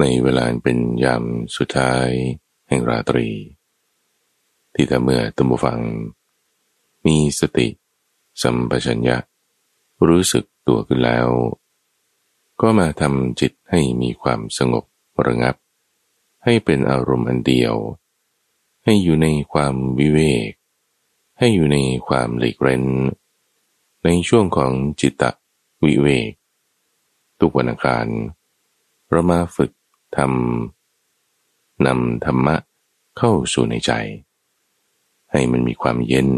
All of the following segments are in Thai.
ในเวลาเป็นยามสุดท้ายแห่งราตรี ที่ถ้าเมื่อตัมบูฟัง มีสติ สัมปชัญญะ รู้สึกตัวขึ้นแล้ว ก็มาทำจิตให้มีความสงบระงับ ให้เป็นอารมณ์อันเดียว ให้อยู่ในความวิเวก ให้อยู่ในความหลีกเร้น ในช่วงของจิตตวิเวก ทุกวันอังคารเรามาฝึก ทำนำธรรมะเข้าสู่ในใจ ให้มันมีความเย็น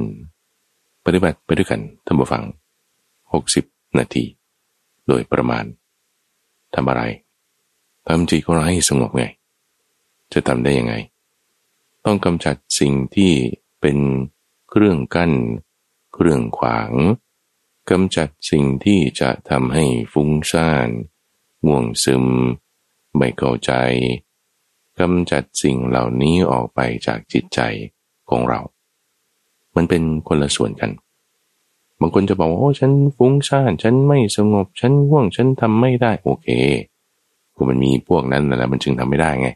ปฏิบัติไปด้วยกันท่านผู้ฟัง 60 นาที โดยประมาณทำอะไรทำจิตของเราให้สงบไง จะทำได้ยังไง ต้องกำจัดสิ่งที่เป็นเครื่องกั้น เครื่องขวางกำจัดสิ่งที่จะทำให้ฟุ้งซ่านง่วงซึม ไม่เข้าใจกำจัดสิ่งเหล่านี้ออกไปจากจิตใจของเรา มันเป็นคนละส่วนกัน บางคนจะบอกว่าโอ้ฉันฟุ้งซ่าน ฉันไม่สงบ ฉันง่วง ฉันทำไม่ได้ โอเคก็มันมีพวกนั้นแหละมันจึงทำไม่ได้ไง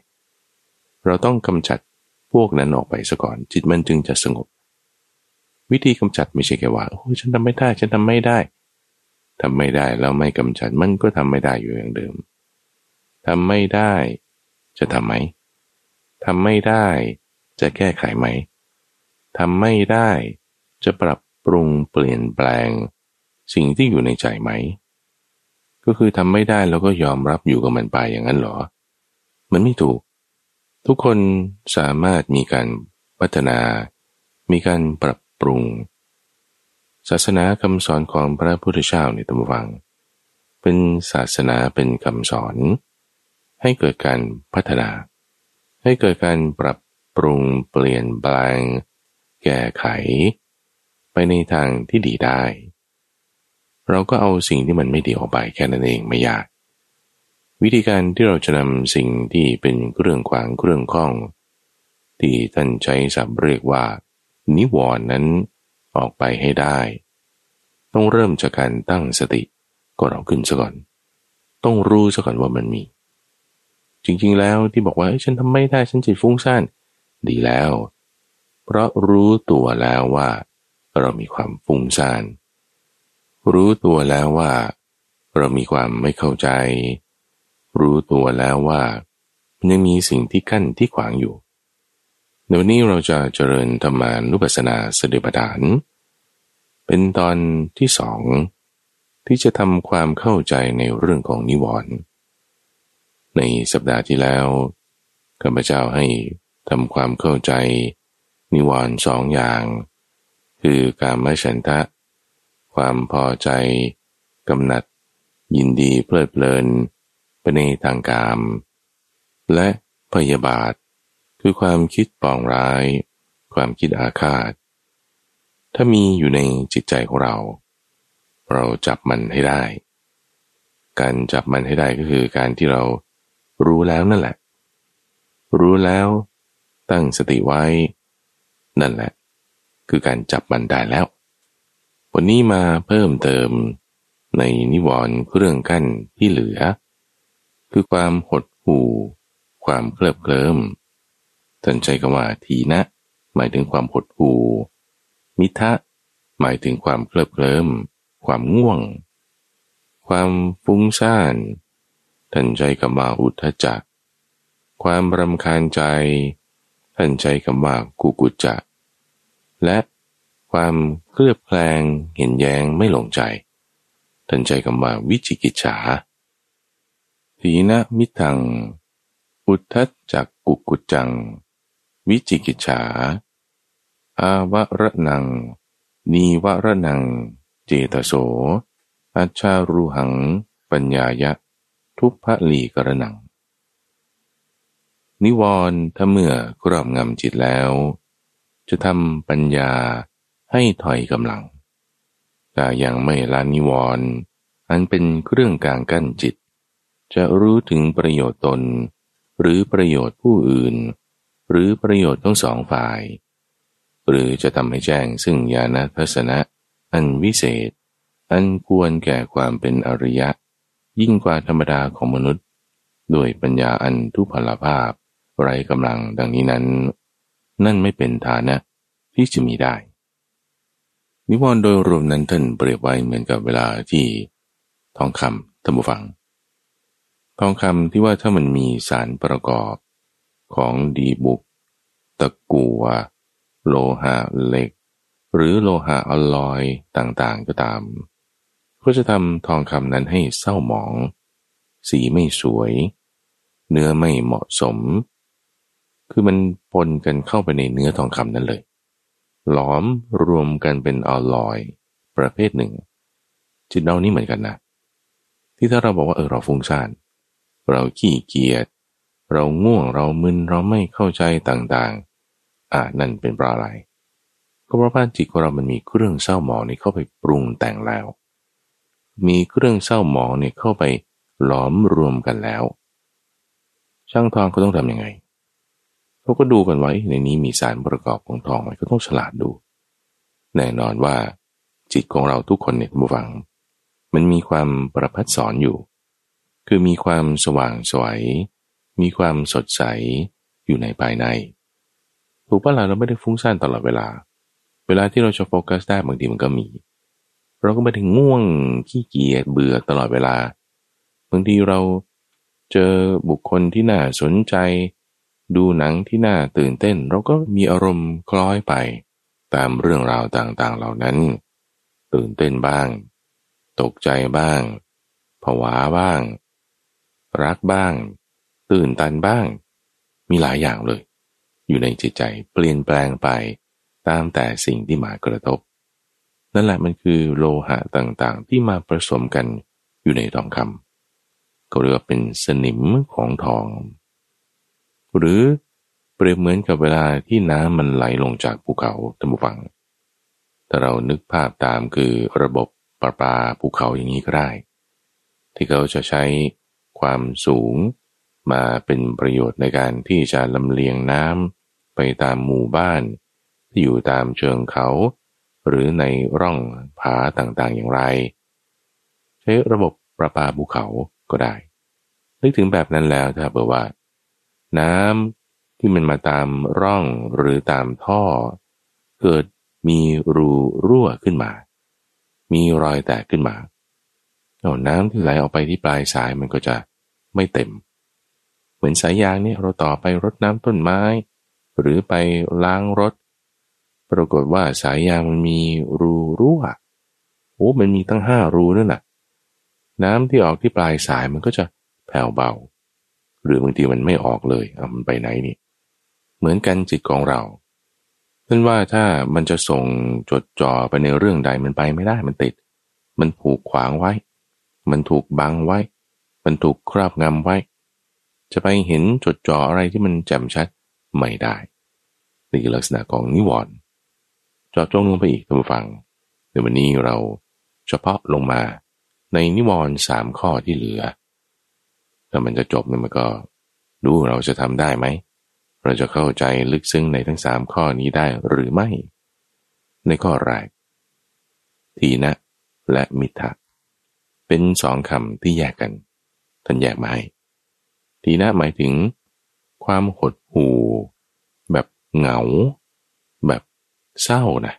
เราต้องกำจัดพวกนั้นออกไปซะก่อน จิตมันจึงจะสงบ วิธีกำจัดไม่ใช่แค่ว่าโอ้ฉันทำไม่ได้ ฉันทำไม่ได้ทำไม่ได้แล้วไม่กำจัดมันก็ทำไม่ได้อยู่อย่างเดิม ทำไม่ได้ จะทำไหมทำไม่ได้ จะแก้ไขไหมทำไม่ได้ จะปรับปรุงเปลี่ยนแปลง สิ่งที่อยู่ในใจไหม ก็คือทำไม่ได้แล้วก็ยอมรับอยู่กับมันไปอย่างนั้นหรอ มันไม่ถูก ทุกคนสามารถมีการพัฒนา มีการปรับปรุง ศาสนาคำสอนของพระพุทธเจ้าในตัมวัง เป็นศาสนาเป็นคำสอน ให้เกิดการพัฒนา ให้เกิดการปรับปรุงเปลี่ยนแปลง แก้ไข ไปในทางที่ดีได้ เราก็เอาสิ่งที่มันไม่ดีออกไปแค่นั้นเองไม่ยาก วิธีการที่เราจะนำสิ่งที่เป็นเครื่องขวางเครื่องข้อง ที่ท่านใช้สับเรียกว่า นิวรณ์นั้นออกไปให้ได้ ต้องเริ่มจากการตั้งสติก็เราขึ้นซะก่อน ต้องรู้ซะก่อนว่ามันมี จริงๆแล้วที่บอกว่าฉันทำไม่ได้ฉันจิตฟุ้งซ่านดีแล้ว เพราะรู้ตัวแล้วว่า เรามีความฟุ้งซ่านรู้ตัวแล้วว่า เรามีความไม่เข้าใจ รู้ตัวแล้วว่ามันยังมีสิ่งที่ขั้นที่ขวางอยู่ในวันนี้เราจะเจริญธรรมานุปัสสนาสติปัฏฐาน เป็นตอนที่สองที่จะทำความเข้าใจในเรื่องของนิวรณ์ ในสัปดาห์ที่แล้วข้าพเจ้าให้ทำความเข้าใจ นิวรณ์สองอย่าง คือการไม่ฉันทะ ความพอใจกำหนัด ยินดีเพลิดเพลินไปในทางกาม และพยาบาท คือความคิดปองร้าย ความคิดอาฆาต ถ้ามีอยู่ในจิตใจของเรา เราจับมันให้ได้ การจับมันให้ได้ก็คือการที่เรา รู้แล้วนั่นแหละ รู้แล้วตั้งสติไว้ นั่นแหละ คือการจับมันได้แล้ว วันนี้มาเพิ่มเติมในนิวรณ์เครื่องกั้นที่เหลือ คือความหดหู่ ความเคลิบเคลิ้มท่านใจคำว่าทีนะ หมายถึงความหดหู่ มิทะ หมายถึงความเคลิบเคลิ้มความง่วง ความฟุ้งซ่าน ท่านใจคำว่าอุทธจักความรำคาญใจ ท่านใจคำว่ากุกุจจะและความเคลือบแคลงเห็นแย้งไม่หลงใจ ท่านใจคำว่าวิจิกิจฉาทีนะมิทัง อุทธจักกุกุจัง วิจิกิจฉา อาวระนัง นีวระนัง เจตโส อัจฉารุหัง ปัญญายะ ทุพพลีกระนัง นิวรณ์ถ้าเมื่อกรอบงำจิตแล้ว จะทำปัญญาให้ถอยกำลัง แต่ยังไม่ละนิวรณ์อันเป็นเครื่องกลางกั้นจิต จะรู้ถึงประโยชน์ตน หรือประโยชน์ผู้อื่น หรือประโยชน์ทั้งสองฝ่าย หรือจะทำให้แจ้งซึ่งญาณทัศนะ อันวิเศษ อันควรแก่ความเป็นอริยะ ยิ่งกว่าธรรมดาของมนุษย์ ด้วยปัญญาอันทุพพลภาพ ไร้กำลังดังนี้นั้น นั่นไม่เป็นฐานะที่จะมีได้ นิวรณ์โดยรวมนั้นท่านเปรียบไว้เหมือนกับเวลาที่ทองคำท่านผู้ฟัง ทองคำที่ว่าถ้ามันมีสารประกอบของดีบุก ตะกัว โลหะเหล็ก หรือโลหะอลลอยต่างๆก็ตาม ก็จะทำทองคำนั้นให้เศร้าหมอง สีไม่สวย เนื้อไม่เหมาะสม คือมันปนกันเข้าไปในเนื้อทองคำนั้นเลย หลอมรวมกันเป็นอลลอย ประเภทหนึ่ง จิตเรานี่เหมือนกันนะ ที่ถ้าเราบอกว่าเออเราฟุ้งซ่าน เราขี้เกียจ เราง่วงเรามึนเราไม่เข้าใจต่างๆ อ่านั่นเป็นเพราะอะไรก็เพราะว่าจิตของเรามันมีเครื่องเศร้าหมองนี่เข้าไปปรุงแต่งแล้ว มีเครื่องเศร้าหมองเนี่ยเข้าไปหลอมรวมกันแล้ว ช่างทองเขาต้องทำยังไงเขาก็ดูกันไว้ในนี้มีสารประกอบของทองไหมก็ต้องฉลาดดู แน่นอนว่า จิตของเราทุกคนเนี่ยบูฟัง มันมีความประพัดสอนอยู่ คือมีความสว่างสวย มีความสดใสอยู่ในภายในถูกปะล่ะเราไม่ได้ฟุ้งซ่านตลอดเวลา เวลาที่เราจะโฟกัสได้บางทีมันก็มี เราก็ไม่ได้ง่วงขี้เกียจเบื่อตลอดเวลาบางทีเราเจอบุคคลที่น่าสนใจ ดูหนังที่น่าตื่นเต้น เราก็มีอารมณ์คล้อยไปตามเรื่องราวต่างๆเหล่านั้น ตื่นเต้นบ้าง ตกใจบ้าง ผวาบ้าง รักบ้าง ตื่นตันบ้าง มีหลายอย่างเลย อยู่ในจิตใจเปลี่ยนแปลงไปตามแต่สิ่งที่มากระทบ นั่นแหละมันคือโลหะต่างๆ ที่มาผสมกันอยู่ในทองคำก็เรียกว่าเป็นสนิมของทอง หรือเปรียบเหมือนกับเวลาที่น้ำมันไหลลงจากภูเขาท่านผู้ฟังถ้าเรานึกภาพตามคือระบบประปาภูเขาอย่างนี้ก็ได้ ที่เขาจะใช้ความสูงมาเป็นประโยชน์ในการที่จะลำเลียงน้ำไปตามหมู่บ้าน ที่อยู่ตามเชิงเขา หรือในร่องผาต่างๆอย่างไร ใช้ระบบประปาภูเขาก็ได้ นึกถึงแบบนั้นแล้วถ้าเบอว่า น้ำที่มันมาตามร่องหรือตามท่อ เกิดมีรูรั่วขึ้นมา มีรอยแตกขึ้นมาเอาน้ำที่ไหลออกไปที่ปลายสายมันก็จะไม่เต็ม เหมือนสายยางเนี่ยเราต่อไปรดน้ำต้นไม้ หรือไปล้างรถ ปรากฏว่าสายยางมันมีรูรั่วโอ้มันมีตั้งห้ารูนั่นน่ะ น้ำที่ออกที่ปลายสายมันก็จะแผ่วเบา หรือบางทีมันไม่ออกเลยอะมันไปไหนนี่ เหมือนกันจิตของเราเช่นว่าถ้ามันจะส่งจดจ่อไปในเรื่องใดมันไปไม่ได้มันติด มันผูกขวางไว้ มันถูกบังไว้ มันถูกครอบงำไว้ จะไปเห็นจดจ่ออะไรที่มันแจ่มชัดไม่ได้นี่คือลักษณะของนิวรณ์ จอดจงลงไปอีกท่านผู้ฟังในวันนี้เราเฉพาะลงมาในนิวรณ์สามข้อที่เหลือถ้ามันจะจบเนี่ยมันก็ดูเราจะทำได้ไหม เราจะเข้าใจลึกซึ้งในทั้งสามข้อนี้ได้หรือไม่ ในข้อแรกทีนะ และมิทะเป็นสองคำที่แยกกัน ท่านแยกมาให้ทีนะหมายถึง ความหดหู่ แบบเหงา แบบ เศร้านะ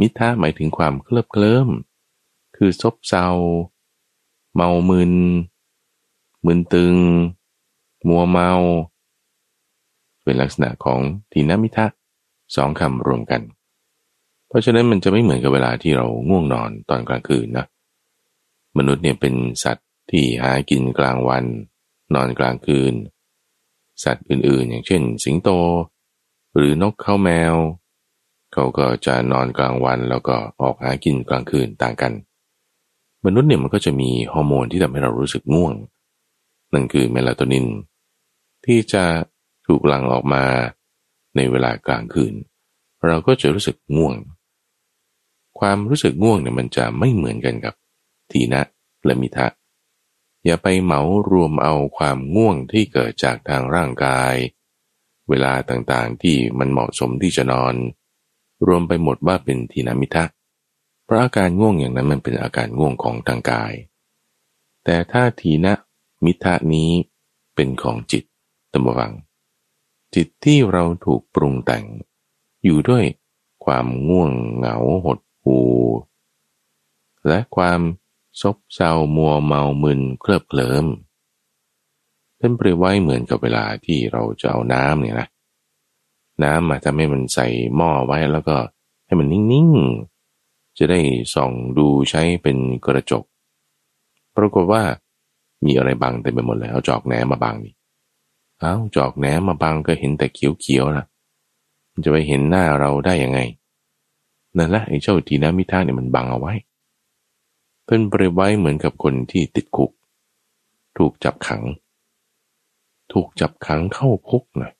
มิทะหมายถึงความเคลิบเคลิ้มคือซบเซา เมามึน มึนตึง มัวเมา เป็นลักษณะของทีนมิทะสองคำรวมกัน เพราะฉะนั้นมันจะไม่เหมือนกับเวลาที่เราง่วงนอนตอนกลางคืนนะมนุษย์เนี่ยเป็นสัตว์ที่หากินกลางวัน นอนกลางคืน สัตว์อื่นๆ อย่างเช่น สิงโต หรือนกเข้าแมว เขาก็จะนอนกลางวันแล้วก็ออกหากินกลางคืนต่างกัน มนุษย์เนี่ยมันก็จะมีฮอร์โมนที่ทำให้เรารู้สึกง่วง นั่นคือเมลาโทนิน ที่จะถูกหลั่งออกมาในเวลากลางคืน เราก็จะรู้สึกง่วง ความรู้สึกง่วงเนี่ยมันจะไม่เหมือนกันกับทีนะและมิทะอย่าไปเหมารวมเอาความง่วงที่เกิดจากทางร่างกาย เวลาต่างๆที่มันเหมาะสมที่จะนอน รวมไปหมดว่าเป็นทีนามิทะเพราะอาการง่วงอย่างนั้นมันเป็นอาการง่วงของทางกาย แต่ถ้าทีนะมิทะนี้เป็นของจิตตัมวัง จิตที่เราถูกปรุงแต่ง อยู่ด้วยความง่วงเหงาหดหูและความซบเซามัวเมามึนเคลิบเคลิมท่านเปรียบไว้เหมือนกับเวลาที่เราจะเอาน้ำเนี่ยนะ น้ำมาทำให้มันใส่หม้อไว้แล้วก็ให้มันนิ่งๆ จะได้ส่องดูใช้เป็นกระจก ปรากฏว่า มีอะไรบังเต็มไปหมดเลยเอาจอกแหนมาบังนี่เอาจอกแหนมาบังก็เห็นแต่เขียวๆนะมันจะไปเห็นหน้าเราได้ยังไงนั่นแหละไอ้เจ้าทีน้ำมิท่าเนี่ยมันบังเอาไว้ เพิ่นเปรียบไว้เหมือนกับคนที่ติดคุก ถูกจับขัง ถูกจับขังเข้าคุกนะ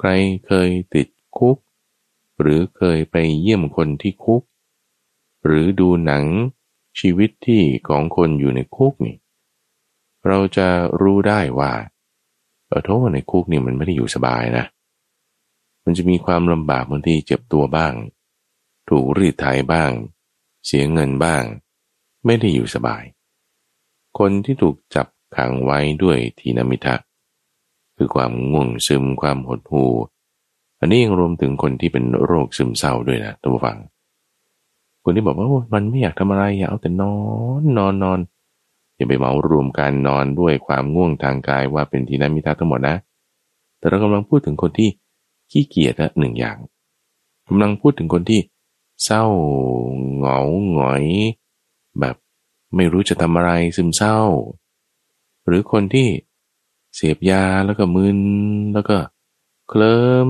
ใครเคยติดคุก หรือเคยไปเยี่ยมคนที่คุก หรือดูหนังชีวิตที่ของคนอยู่ในคุกนี่ เราจะรู้ได้ว่าเออโทษในคุกนี่มันไม่ได้อยู่สบายนะ มันจะมีความลำบากบางทีเจ็บตัวบ้าง ถูกรีดไถบ้าง เสียเงินบ้าง ไม่ได้อยู่สบาย คนที่ถูกจับขังไว้ด้วยทีนมิทะ คือความง่วงซึมความหดหู่อันนี้ยังรวมถึงคนที่เป็นโรคซึมเศร้าด้วยนะตัวฟัง คนที่บอกว่ามันไม่อยากทำอะไรอยากเอาแต่นอนนอนนอนอย่าไปเมารวมการนอนด้วยความง่วงทางกายว่าเป็นทีนั้นมิทาทั้งหมดนะ แต่เรากำลังพูดถึงคนที่ขี้เกียจนะหนึ่งอย่างกำลังพูดถึงคนที่เศร้าเหงาหงอย แบบไม่รู้จะทำอะไรซึมเศร้า หรือคนที่ เสพยาแล้วก็มึนแล้วก็ เคลิ้ม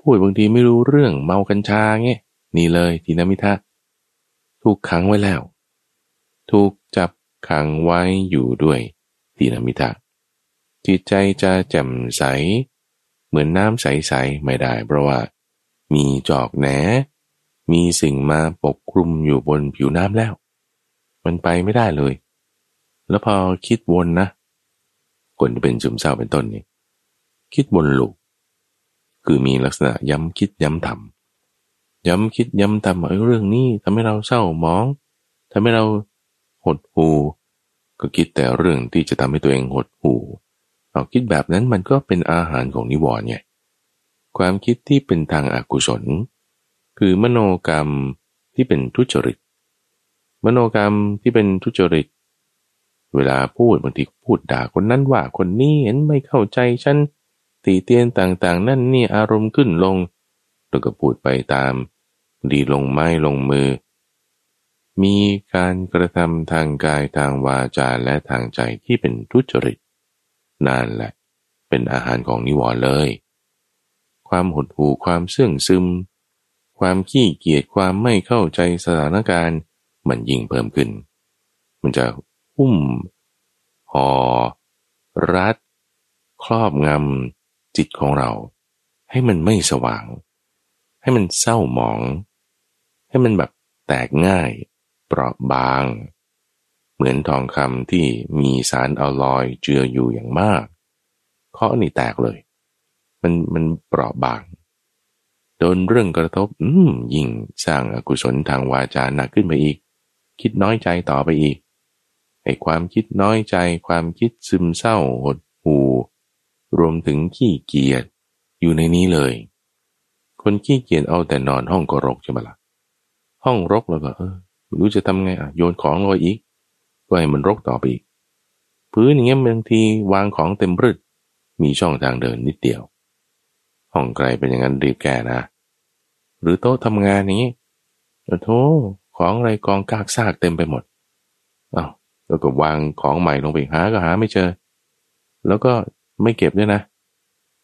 พูดบางทีไม่รู้เรื่องเมากัญชาเงี้ยนี่เลยทีนมิทะถูกขังไว้แล้ว ถูกจับขังไว้อยู่ด้วยทีนมิทะจิตใจจะแจ่มใส เหมือนน้ำใสๆไม่ได้เพราะว่า มีจอกแหนมีสิ่งมาปกคลุมอยู่บนผิวน้ำแล้ว มันไปไม่ได้เลย แล้วพอคิดวนนะ คนที่เป็นซึมเศร้าเป็นต้นนี่คิดวนลูกคือมีลักษณะย้ำคิดย้ำทำย้ำคิดย้ำทำไอ้เรื่องนี้ทำให้เราเศร้าหมองทำให้เราหดหูก็คิดแต่เรื่องที่จะทำให้ตัวเองหดหูเอาคิดแบบนั้นมันก็เป็นอาหารของนิวรณ์ไงความคิดที่เป็นทางอากุศล คือมโนกรรมที่เป็นทุจริต มโนกรรมที่เป็นทุจริต เวลาพูดบางทีพูดด่าคนนั้นว่าคนนี้เห็นไม่เข้าใจฉันตีเตียนต่างๆ นั่นนี่อารมณ์ขึ้นลงแล้วก็พูดไปตาม ดีลงไม้ลงมือ มีการกระทำทางกายทางวาจาและทางใจที่เป็นทุจริตนั่นแหละ เป็นอาหารของนิวรณ์เลย ความหดหู่ความเสื่องซึม ความขี้เกียจความไม่เข้าใจสถานการณ์ มันยิ่งเพิ่มขึ้น มันจะ หุ้มห่อรัด ครอบงำจิตของเรา ให้มันไม่สว่าง ให้มันเศร้าหมอง ให้มันแบบแตกง่าย เปราะบาง เหมือนทองคำที่มีสารอลลอยเจืออยู่อย่างมากเคาะนี่แตกเลย มันมันเปราะบางโดนเรื่องกระทบ อืมยิ่งสร้างอากุศลทางวาจาหนักขึ้นไปอีก คิดน้อยใจต่อไปอีก ไอ้ความคิดน้อยใจ ความคิดซึมเศร้าหดหูรวมถึงขี้เกียจอยู่ในนี้เลย คนขี้เกียจเอาแต่นอนห้องก็รกใช่ไหมละ่ะห้องรกแล้วก็เออไม่รู้จะทำไงอะโยนของลงไปอีกก็ให้มันรกต่อไปอีกพื้นอย่างเงี้ยบางทีวางของเต็มรึดมีช่องทางเดินนิดเดียว ห้องไกลเป็นอย่างนั้นรีบแก่นะ หรือโต๊ะทำงานนี้โอ้โหของอะไรกองกากซากเต็มไปหมดอา้าว แล้วก็วางของใหม่ลงไปหาก็หาไม่เจอ แล้วก็ไม่เก็บด้วยนะ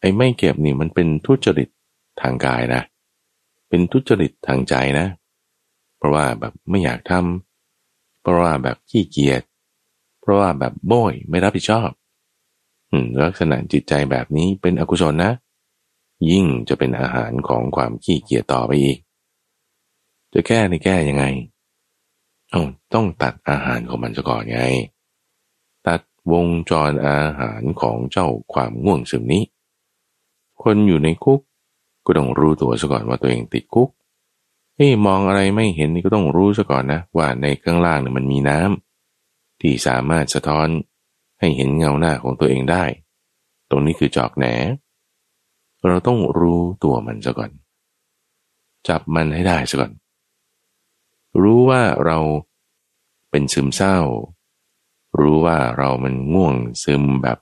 ไอ้ไม่เก็บนี่มันเป็นทุจริตทางกายนะ เป็นทุจริตทางใจนะ เพราะว่าแบบไม่อยากทำเพราะว่าแบบขี้เกียจ เพราะว่าแบบโบยไม่รับผิดชอบลักษณะจิตใจแบบนี้เป็นอกุศลนะ ยิ่งจะเป็นอาหารของความขี้เกียจต่อไปอีก จะแก้ในแก้ยังไง เอาต้องตัดอาหารของมันซะก่อนไง ตัดวงจรอาหารของเจ้าความง่วงซึมนี้ คนอยู่ในคุกก็ต้องรู้ตัวซะก่อนว่าตัวเองติดคุกเฮ้มองอะไรไม่เห็นนี่ก็ต้องรู้ซะก่อนนะ ว่าในข้างล่างเนี่ยมันมีน้ำที่สามารถสะท้อนให้เห็นเงาหน้าของตัวเองได้ ตรงนี้คือจอกแหนเราต้องรู้ตัวมันซะก่อน จับมันให้ได้ซะก่อน รู้ว่าเราเป็นซึมเศร้า รู้ว่าเรามันง่วงซึมแบบ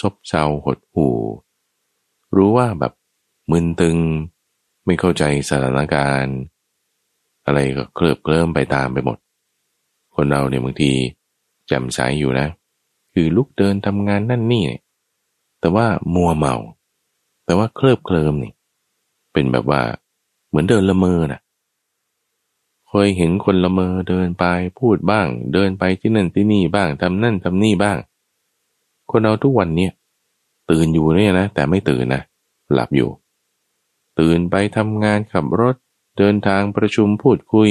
ซบเซาหดหู่ รู้ว่าแบบมึนตึง ไม่เข้าใจสถานการณ์ อะไรก็เคลิบเคลิ้มไปตามไปหมด คนเราเนี่ยบางทีแจ่มใสอยู่นะ คือลุกเดินทำงานนั่นนี่ แต่ว่ามัวเมา แต่ว่าเคลิบเคลิ้มนี่ เป็นแบบว่าเหมือนเดินละเมอนะ่ะ เคยเห็นคนละเมอเดินไปพูดบ้าง เดินไปที่นั่นที่นี่บ้างทำนั่นทำนี่บ้าง คนเราทุกวันเนี่ยตื่นอยู่เนี่ยนะ แต่ไม่ตื่นนะหลับอยู่ ตื่นไปทำงานขับรถ เดินทางประชุมพูดคุย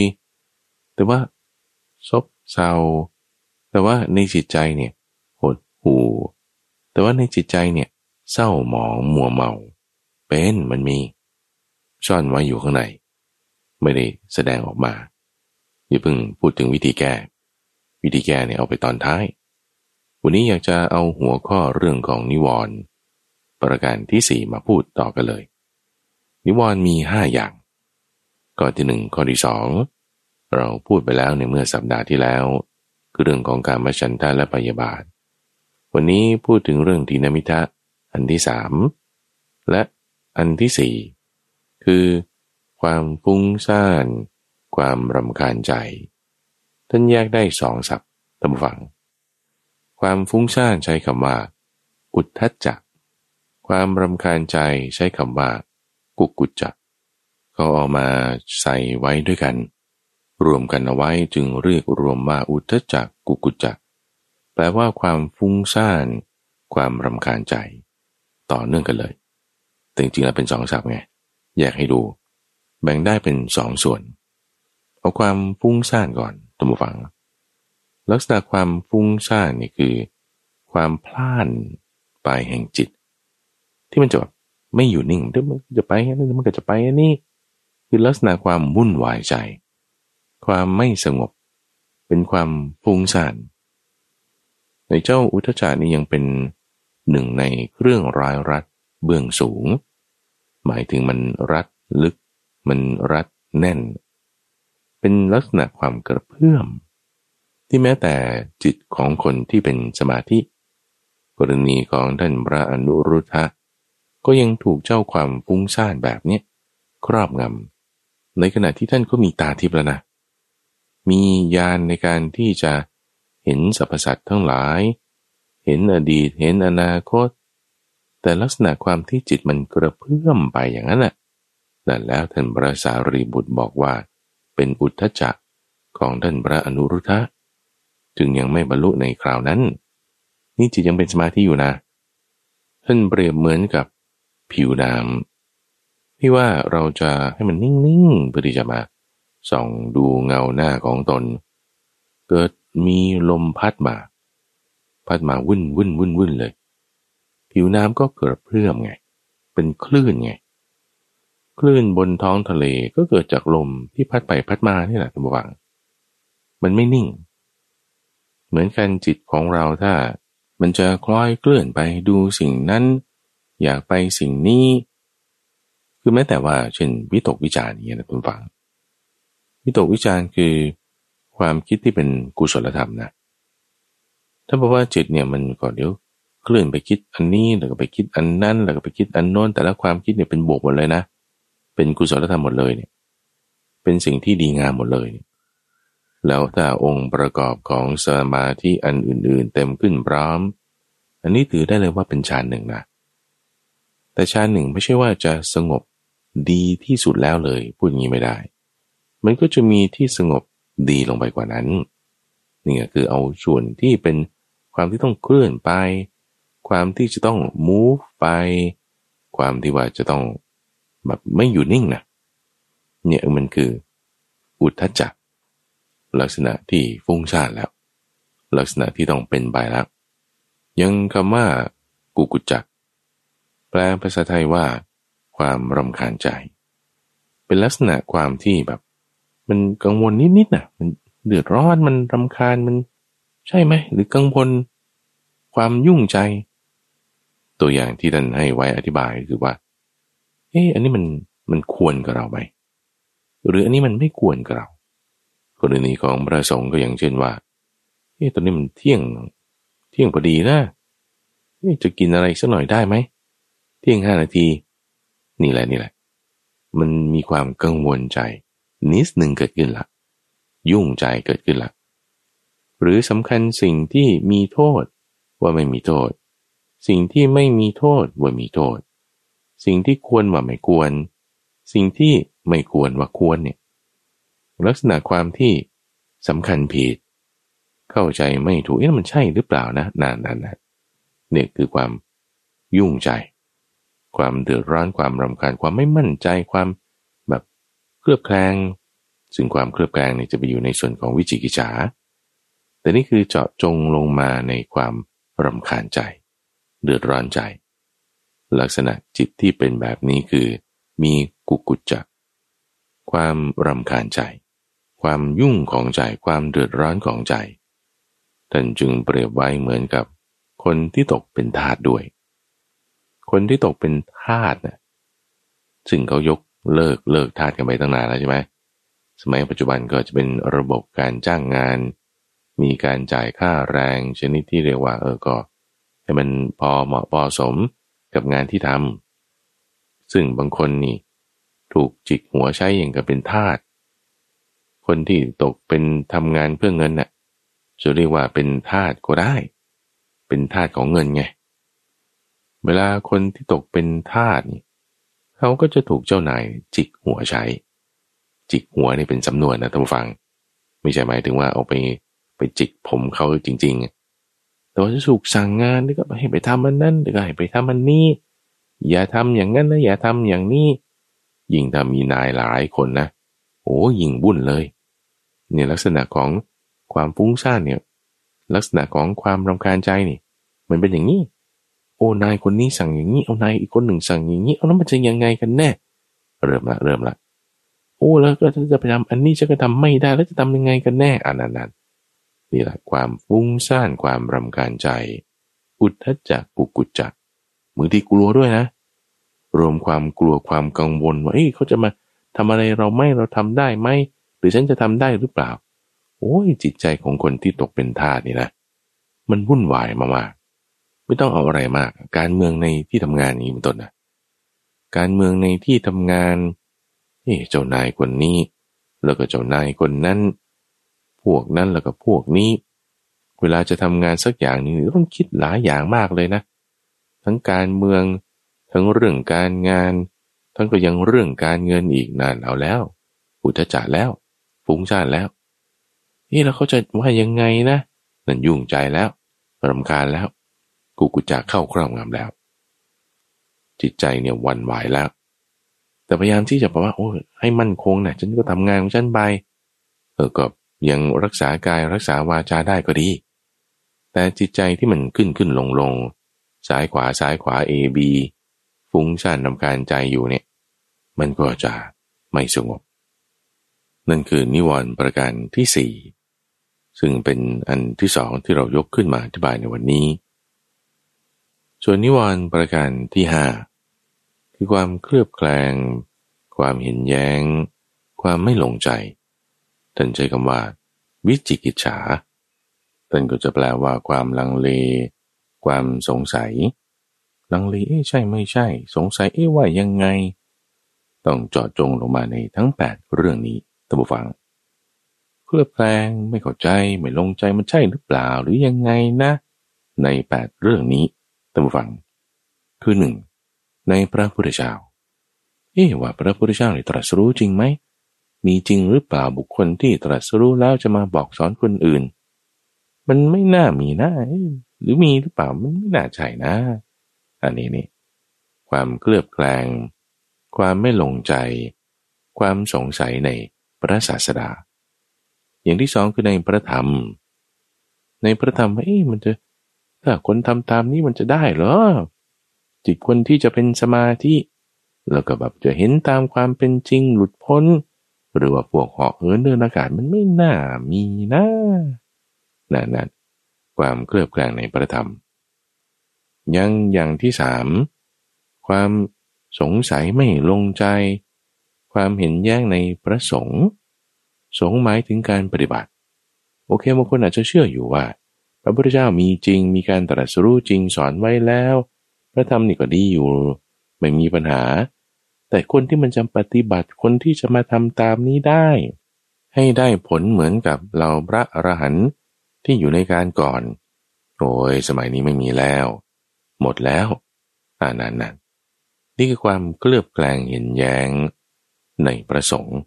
แต่ว่าซบเซาแต่ว่าในจิตใจเนี่ยหดหูแต่ว่าในจิตใจเนี่ย เศร้าหมองมัวเมา เป็นมันมี ซ่อนไว้อยู่ข้างใน ไม่ได้แสดงออกมาอย่าเพิ่งพูดถึงวิธีแก้ วิธีแก้เนี่ยเอาไปตอนท้าย วันนี้อยากจะเอาหัวข้อเรื่องของนิวรณ์ประการที่สี่มาพูดต่อกันเลย นิวรณ์มีห้าอย่าง ข้อที่หนึ่งข้อที่สองเราพูดไปแล้วในเมื่อสัปดาห์ที่แล้วคือเรื่องของการมาฉันทะและปยาบาท วันนี้พูดถึงเรื่องทีนมิทะอันที่สามและอันที่สี่คือ ความฟุ้งซ่าน ความรำคาญใจ ท่านแยกได้สองศัพท์ตำฝัง ความฟุ้งซ่านใช้คำว่า อุทธัจจะความรำคาญใจใช้คำว่า กุกุจจะเขาออกมาใส่ไว้ด้วยกัน รวมกันเอาไว้จึงเรียกรวมว่าอุทธัจจะกุกุจจะแปลว่าความฟุ้งซ่าน ความรำคาญใจ ต่อเนื่องกันเลยแต่จริงๆแล้วเป็นสองศัพท์ไงแยกให้ดู แบ่งได้เป็นสองส่วน เอาความฟุ้งซ่านก่อนตัมฟัง ลักษณะความฟุ้งซ่านนี่คือ ความพล่านไปแห่งจิต ที่มันจะแบบไม่อยู่นิ่งเดี๋ยวมันจะไปนี่มันก็จะไปนนี้คือลักษณะความวุ่นวายใจ ความไม่สงบ เป็นความฟุ้งซ่านในเจ้าอุทจานี่ยังเป็นหนึ่งในเครื่องร้ายรัดเบื้องสูง หมายถึงมันรัดลึก มันรัดแน่น เป็นลักษณะความกระเพื่อม ที่แม้แต่จิตของคนที่เป็นสมาธิ กรณีของท่านพระอนุรุทธะก็ยังถูกเจ้าความฟุ้งซ่านแบบนี้ครอบงำในขณะที่ท่านก็มีตาทิพย์แล้วนะ มีญาณในการที่จะเห็นสรรพสัตว์ทั้งหลาย เห็นอดีต เห็นอนาคต แต่ลักษณะความที่จิตมันกระเพื่อมไปอย่างนั้นแหละ นั่นแล้วท่านพระสารีบุตรบอกว่า เป็นอุทธจักของท่านพระอนุรุทธะจึงยังไม่บรรลุในคราวนั้น นี่จิตยังเป็นสมาธิอยู่นะ ท่านเปรียบเหมือนกับผิวน้ำที่ว่าเราจะให้มันนิ่งๆเพื่อที่จะมาส่องดูเงาหน้าของตน เกิดมีลมพัดมา พัดมาวุ่นวุ่นวุ่นวุ่นเลย ผิวน้ำก็เกิดเพื่อมไง เป็นคลื่นไง คลื่นบนท้องทะเลก็เกิดจากลมที่พัดไปพัดมานี่แหละท่านผู้ฟัง มันไม่นิ่ง เหมือนกันจิตของเราถ้า มันจะคล้อยเคลื่อนไปดูสิ่งนั้น อยากไปสิ่งนี้ คือแม้แต่ว่าเช่นวิตกวิจารณ์นี้นะท่านฟัง วิตกวิจารณ์คือความคิดที่เป็นกุศลธรรมนะ ถ้าบอกว่าจิตเนี่ยมันก็เดี๋ยวเคลื่อนไปคิดอันนี้แล้วก็ไปคิดอันนั้นแล้วก็ไปคิดอันโน้นแต่ละความคิดเนี่ยเป็นบวกหมดเลยนะเป็นกุศลธรรมหมดเลยเนี่ยเป็นสิ่งที่ดีงามหมดเลย แล้วถ้าองค์ประกอบของสมาธิอันอื่น ๆ เต็มขึ้นพร้อม อันนี้ถือได้เลยว่าเป็นฌานหนึ่งนะ แต่ฌานหนึ่งไม่ใช่ว่าจะสงบดีที่สุดแล้วเลย พูดงี้ไม่ได้ มันก็จะมีที่สงบดีลงไปกว่านั้น นี่คือเอาส่วนที่เป็นความที่ต้องเคลื่อนไป ความที่จะต้อง move ไป ความที่ว่าจะต้อง แบบไม่อยู่นิ่งนะเนี่ยมันคืออุทธจักลักษณะที่ฟุ้งซ่านแล้ว ลักษณะที่ต้องเป็นไปแล้วยังคำว่ากุกุจักแปลภาษาไทยว่า ความรำคาญใจ เป็นลักษณะความที่แบบ มันกังวลนิดๆนะมันเดือดร้อนมันรำคาญมัน ใช่ไหมหรือกังวลความยุ่งใจ ตัวอย่างที่ท่านให้ไว้อธิบายคือว่า เอออันนี้มันมันควรกับเราไหมหรืออันนี้มันไม่ควรกับเรากรณีของพระสงฆ์ก็อย่างเช่นว่าเออตอนนี้มันเที่ยงเที่ยงพอดีนะจะกินอะไรสักหน่อยได้ไหม เที่ยงห้านาที นี่แหละนี่แหละ มันมีความกังวลใจนิดหนึ่งเกิดขึ้นละยุ่งใจเกิดขึ้นละหรือสำคัญสิ่งที่มีโทษว่าไม่มีโทษ สิ่งที่ไม่มีโทษว่ามีโทษ สิ่งที่ควรว่าไม่ควร สิ่งที่ไม่ควรว่าควรเนี่ยลักษณะความที่สำคัญผิด เข้าใจไม่ถูกเอ๊ะมันใช่หรือเปล่านะนานๆนเนี่ยคือความยุ่งใจ ความเดือดร้อนความรำคาญความไม่มั่นใจความแบบเครือบแคลงซึ่งความเครือบแคลงเนี่ยจะไปอยู่ในส่วนของวิจิกิจฉาแต่นี่คือเจาะจงลงมาในความรำคาญใจ เดือดร้อนใจ ลักษณะจิตที่เป็นแบบนี้คือ มีกุกุจจะความรำคาญใจ ความยุ่งของใจ ความเดือดร้อนของใจ ท่านจึงเปรียบไว้เหมือนกับ คนที่ตกเป็นทาสด้วย คนที่ตกเป็นทาสนะ่ะซึ่งเขายกเลิกเลิกทาสกันไปตั้งนานแล้วใช่ไหมสมัยปัจจุบันก็จะเป็นระบบการจ้างงาน มีการจ่ายค่าแรงชนิดที่เรียกว่าเออก็ให้มันพอเหมาะพอสม กับงานที่ทำซึ่งบางคนนี่ ถูกจิกหัวใช้อย่างกับเป็นทาสคนที่ตกเป็นทำงานเพื่อเงินน่ะจะเรียกว่าเป็นทาสก็ได้ เป็นทาสของเงินไง เวลาคนที่ตกเป็นทาสนี่เขาก็จะถูกเจ้านายจิกหัวใช้ จิกหัวนี่เป็นสำนวนนะท่านผู้ฟัง ไม่ใช่หมายถึงว่าเอาไปไปจิกผมเขาจริง ๆ แต่ว่าจะถูกสั่งงานนี่ก็ให้ไปทำมันนั่นหรือก็ให้ไปทำมันนี่อย่าทำอย่างนั้นนะอย่าทำอย่างนี้ยิ่งถ้ามีนายหลายคนนะโอ้ยิ่งบุ่นเลยเนี่ยลักษณะของความฟุ้งซ่านเนี่ยลักษณะของความรำคาญใจนี่มันเป็นอย่างนี้ โอ้นายคนนี้สั่งอย่างนี้เอานายอีกคนหนึ่งสั่งอย่างนี้เอาแล้วมันจะยังไงกันแน่ เริ่มละเริ่มละโอ้แล้วก็จะไปทำอันนี้จะก็ทำไม่ได้แล้วจะทำยังไงกันแน่อันนั้น นี่แหละความฟุ้งซ่านความรำคาญใจ อุทธจักกุกุจักมือที่กลัวด้วยนะ รวมความกลัวความกังวลว่าเอ้เขาจะมาทำอะไรเราไม่เราทำได้ไหมหรือฉันจะทำได้หรือเปล่า โอ้ยจิตใจของคนที่ตกเป็นทาสนี่นะ มันวุ่นวายมากๆไม่ต้องเอาอะไรมาก การเมืองในที่ทำงานนี้เป็นต้นนะการเมืองในที่ทำงานเอ้เจ้านายคนนี้ แล้วก็เจ้านายคนนั้น พวกนั้นแล้วก็พวกนี้ เวลาจะทำงานสักอย่างนึงต้องคิดหลายอย่างมากเลยนะ ทั้งการเมือง ทั้งเรื่องการงาน ทั้งก็ยังเรื่องการเงินอีกนานเอาแล้ว อุทจักแล้วฟุ้งซ่านแล้วนี่เราเขาจะว่ายังไงนะนั่นยุ่งใจแล้วรำคาญแล้ว กูกูจะเข้าครอบงำแล้ว จิตใจเนี่ยวันไหวแล้ว แต่พยายามที่จะบอกว่า โอ้ให้มั่นคงนะฉันก็ทำงานของฉันไปเออก็ ยังรักษากายรักษาวาจาได้ก็ดี แต่จิตใจที่มันขึ้นขึ้นลงลงซ้ายขวาซ้ายขวา A B ฟุ้งซ่านนำการใจอยู่เนี่ย มันก็จะไม่สงบ นั่นคือนิวรณ์ประการที่สี่ซึ่งเป็นอันที่สองที่เรายกขึ้นมาอธิบายในวันนี้ ส่วนนิวรณ์ประการที่ห้าคือความเคลือบแคลง ความเห็นแย้ง ความไม่หลงใจ ท่านใช้คำว่า วิจิกิจฉาท่านก็จะแปลว่าความลังเล ความสงสัย ลังเลเอ๊ะใช่ไม่ใช่ สงสัยเอ๊ะว่ายังไง ต้องจอดจงลงมาในทั้ง 8 เรื่องนี้ท่านผู้ฟังเคลือบแคลงไม่เข้าใจไม่ลงใจมันใช่หรือเปล่าหรือยังไงนะ ในแปดเรื่องนี้ท่านผู้ฟัง คือหนึ่งในพระพุทธเจ้าเอ๊ว่าพระพุทธเจ้าตรัสรู้จริงไหม มีจริงหรือเปล่าบุคคลที่ตรัสรู้แล้วจะมาบอกสอนคนอื่น มันไม่น่ามีนะหรือมีหรือเปล่ามันไม่น่าใช่นะ อันนี้นี่ความเคลือบแคลง ความไม่ลงใจ ความสงสัยในพระศาสดา อย่างที่สองคือในพระธรรม ในพระธรรมเอ้มันจะถ้าคนทำตามนี้มันจะได้เหรอ จิตคนที่จะเป็นสมาธิ แล้วก็แบบจะเห็นตามความเป็นจริงหลุดพ้น หรือว่าพวกเหาะเหินเดินอากาศมันไม่น่ามีนะนั่นนั่นความเคลือบแคลงในพระธรรม ยังอย่างที่สามความสงสัยไม่ลงใจ ความเห็นแย้งในพระสงฆ์สงหมายถึงการปฏิบัติ โอเคบางคนอาจจะเชื่ออยู่ว่า พระพุทธเจ้ามีจริง มีการตรัสรู้จริงสอนไว้แล้ว พระธรรมนี่ก็ดีอยู่ ไม่มีปัญหา แต่คนที่มันจะปฏิบัติคนที่จะมาทำตามนี้ได้ ให้ได้ผลเหมือนกับเหล่าพระอรหันต์ที่อยู่ในการก่อน โอ้ยสมัยนี้ไม่มีแล้ว หมดแล้วอ่านั่นนั่นนี่คือความเคลือบแคลงเห็นแย้งในประสงค์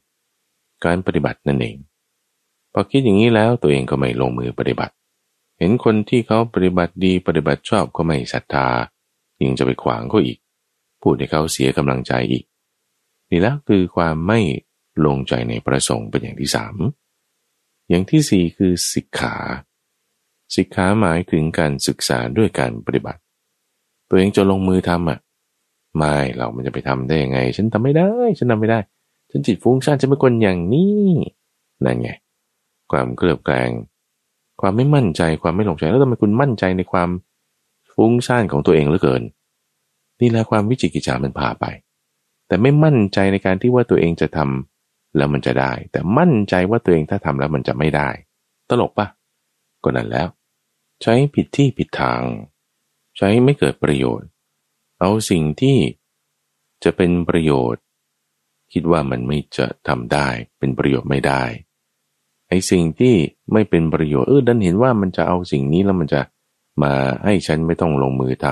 การปฏิบัตินั่นเองพอคิดอย่างนี้แล้วตัวเองก็ไม่ลงมือปฏิบัติ เห็นคนที่เขาปฏิบัติดีปฏิบัติชอบก็ไม่ศรัทธายังจะไปขวางเขาอีก พูดให้เขาเสียกำลังใจอีก นี่แล้วคือความไม่ลงใจในประสงค์เป็นอย่างที่สามอย่างที่สี่คือสิกขาสิกขาหมายถึงการศึกษาด้วยการปฏิบัติ ตัวเองจะลงมือทำอะไม่เรามันจะไปทำได้ยังไง ฉันทำไม่ได้ ฉันทาไม่ได้ ฉันจิตฟุ้งซ่านฉันเป็นคนอย่างนี้นั่นไงความเกลือบแกลงความไม่มั่นใจความไม่ลงใจแล้วทำไมคุณมั่นใจในความฟุ้งซ่านของตัวเองเหลือเกิน นี่แหละความวิจิกิจามันพาไป แต่ไม่มั่นใจในการที่ว่าตัวเองจะทำแล้วมันจะได้ แต่มั่นใจว่าตัวเองถ้าทำแล้วมันจะไม่ได้ ตลกปะก็นั่นแล้ว ใช้ผิดที่ผิดทาง ใช้ไม่เกิดประโยชน์ เอาสิ่งที่จะเป็นประโยชน์ คิดว่ามันไม่จะทำได้ เป็นประโยชน์ไม่ได้ไอ้สิ่งที่ไม่เป็นประโยชน์เออดันเห็นว่ามันจะเอาสิ่งนี้แล้วมันจะมาให้ฉันไม่ต้องลงมือท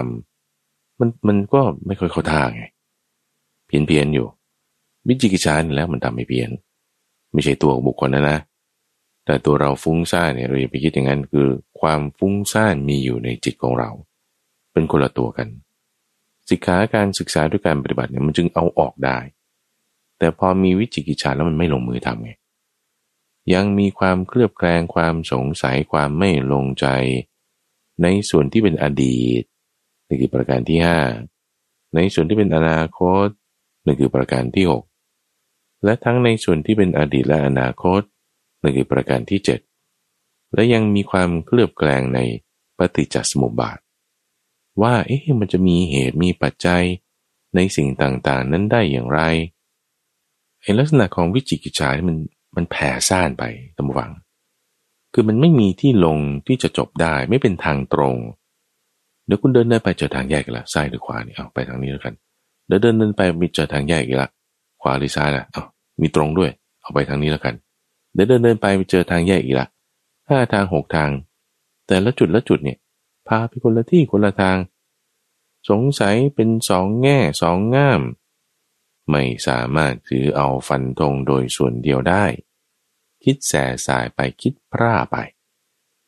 ำมันมันก็ไม่ค่อยเข้าท่าไง เพี้ยนเพียนอยู่ วิจิกิจารแล้วมันทำไม่เพี้ยน ไม่ใช่ตัวบุคคลนะนะ แต่ตัวเราฟุ้งซ่านเนี่ยเราอย่าไปคิดอย่างนั้นคือ ความฟุ้งซ่านมีอยู่ในจิตของเรา เป็นคนละตัวกัน สิกขาการศึกษาด้วยการปฏิบัติเนี่ยมันจึงเอาออกได้ แต่พอมีวิจิกิจฉาแล้วมันไม่ลงมือทำไงยังมีความเคลือบแคลงความสงสัยความไม่ลงใจ ในส่วนที่เป็นอดีตนี่คือประการที่ห้าในส่วนที่เป็นอนาคต นี่คือประการที่หกและทั้งในส่วนที่เป็นอดีตและอนาคตนี่คือประการที่เจ็ดและยังมีความเคลือบแคลงในปฏิจจสมุปบาท ว่าเอ๊ะมันจะมีเหตุมีปัจจัยในสิ่งต่างๆ นั้นได้อย่างไรเห็นลักษณะของวิจิกิจฉามันมันแผ่ซ่านไปตามวัง คือมันไม่มีที่ลงที่จะจบได้ไม่เป็นทางตรง เดี๋ยวคุณเดินได้ไปเจอทางแยกกันละซ้ายหรือขวานี่เอาไปทางนี้แล้วกัน เดี๋ยวเดินเดินไปมีเจอทางแยกอีกละขวาหรือซ้ายละเอามีตรงด้วย เอาไปทางนี้แล้วกัน เดี๋ยวเดินเดินไปไปเจอทางแยกอีกละห้าทางหกทาง แต่ละจุดละจุดเนี่ย พาไปคนละที่คนละทาง สงสัยเป็นสองแง่สองง่าม ไม่สามารถถือเอาฟันธงโดยส่วนเดียวได้ คิดแสสายไปคิดพร่าไป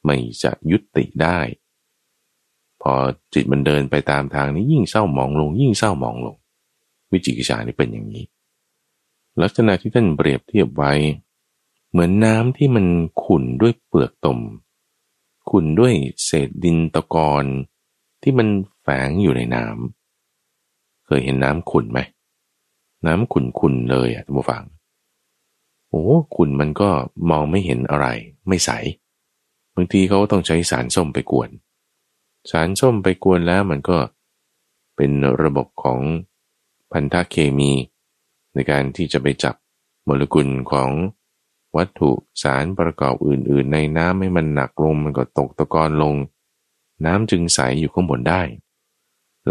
ไม่จะยุติได้พอจิตมันเดินไปตามทางนี้ยิ่งเศร้าหมองลง ยิ่งเศร้าหมองลง วิจิกิจานี่เป็นอย่างนี้ ลักษณะที่ท่านเปรียบเทียบไว้ เหมือนน้ำที่มันขุ่นด้วยเปลือกตม ขุ่นด้วยเศษดินตะกอนที่มันแฝงอยู่ในน้ำเคยเห็นน้ำขุ่นไหม น้ำขุ่นขุ่นเลยอะท่านผู้ฟังโอ้ขุ่นมันก็มองไม่เห็นอะไร ไม่ใส บางทีเขาต้องใช้สารส้มไปกวน สารส้มไปกวนแล้วมันก็เป็นระบบของ พันธะเคมี ในการที่จะไปจับโมเลกุลของวัตถุสารประกอบอื่น ๆ ในน้ำให้มันหนักลงมันก็ตกตะกอนลง น้ำจึงใสอยู่ข้างบนได้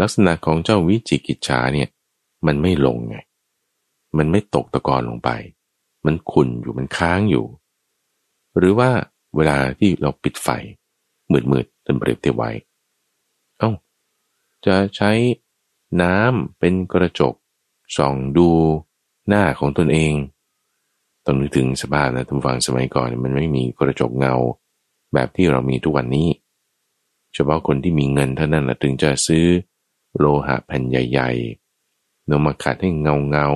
ลักษณะของเจ้าวิจิกิจฉาเนี่ยมันไม่ลงไง มันไม่ตกตะกอนลงไป มันขุ่นอยู่มันค้างอยู่ หรือว่าเวลาที่เราปิดไฟมืดๆจนเปรียบเทียบไว้ เอา้า จะใช้ น้ำเป็นกระจกส่องดูหน้าของตนเองต้องนึกถึงสภาพนะทุกฝั่งสมัยก่อนมันไม่มีกระจกเงา แบบที่เรามีทุกวันนี้ เฉพาะคนที่มีเงินเท่านั้นแหละถึงจะซื้อโลหะแผ่นใหญ่ๆนำมาขัดให้เงาเงา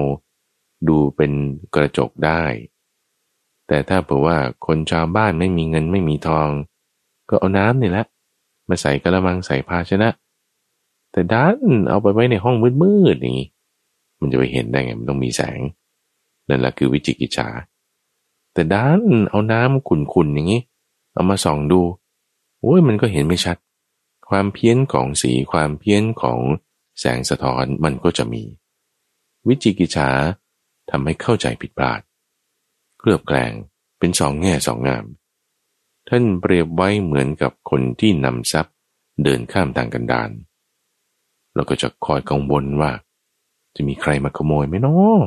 ดูเป็นกระจกได้ แต่ถ้าเผื่อว่าคนชาวบ้านไม่มีเงินไม่มีทอง ก็เอาน้ำนี่แหละมาใส่กระมังใส่ภาชนะ แต่ด้านเอาไปไว้ในห้องมืดๆอย่างนี้มันจะไปเห็นได้ไงมันต้องมีแสง นั่นแหละคือวิจิกิจฉาแต่ด้านเอาน้ำขุ่นๆอย่างนี้ เอามาส่องดูโอ้ยมันก็เห็นไม่ชัด ความเพี้ยนของสีความเพี้ยนของแสงสะท้อนมันก็จะมี วิจิกิจฉาทำให้เข้าใจผิดพลาด เคลือบแกลงเป็นสองแง่สองงาม ท่านเปรียบไว้เหมือนกับคนที่นำทรัพย์เดินข้ามทางกันดาน เราก็จะคอยกังวลว่า จะมีใครมาขโมยไหมเนาะ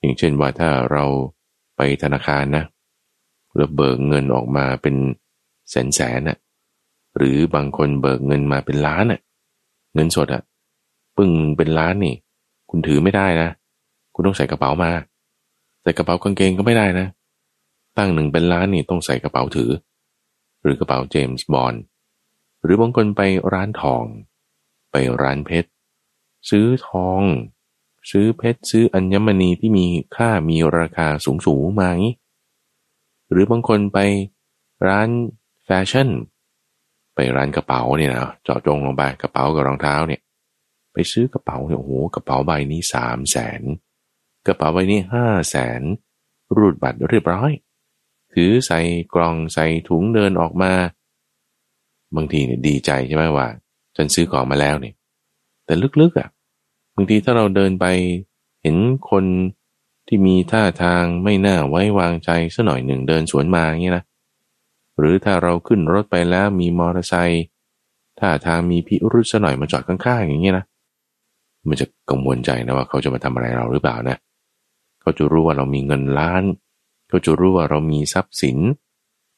อย่างเช่นว่าถ้าเราไปธนาคารนะแล้วเบิกเงินออกมาเป็นแสนแสนน่ะหรือบางคนเบิกเงินมาเป็นล้านน่ะเงินสดอะปึ้งเป็นล้านนี่ คุณถือไม่ได้นะ คุณต้องใส่กระเป๋ามาใส่กระเป๋ากางเกงก็ไม่ได้นะ ตั้งหนึ่งเป็นล้านนี่ต้องใส่กระเป๋าถือ หรือกระเป๋าเจมส์บอลหรือบางคนไปร้านทอง ไปร้านเพชร ซื้อทอง ซื้อเพชร ซื้ออัญมณีที่มีค่ามีราคาสูงสูงมางี้ หรือบางคนไปร้านแฟชั่น ไปร้านกระเป๋าเนี่ยนะเจาะจงลงไปกระเป๋ากับรองเท้าเนี่ย ไปซื้อกระเป๋าเนี่ยโอ้โหกระเป๋าใบนี้สามแสนกระเป๋าใบนี้ห้าแสนรูดบัตรเรียบร้อย ถือใส่กล่องใส่ถุงเดินออกมา บางทีเนี่ยดีใจใช่ไหมว่า ฉันซื้อของมาแล้วเนี่ยแต่ลึกๆอะบางทีถ้าเราเดินไปเห็นคนที่มีท่าทางไม่น่าไว้วางใจสัหน่อยหนึ่งเดินสวนมาอย่างนี้นะหรือถ้าเราขึ้นรถไปแล้วมีมอเตอร์ไซค์ท่าทางมีพิรุษสัหน่อยมาจอดข้างๆอย่างนี้นะมันจะกังวลใจนะว่าเขาจะมาทำอะไรเราหรือเปล่านะเขาจะรู้ว่าเรามีเงินล้านเขาจะรู้ว่าเรามีทรัพย์สิน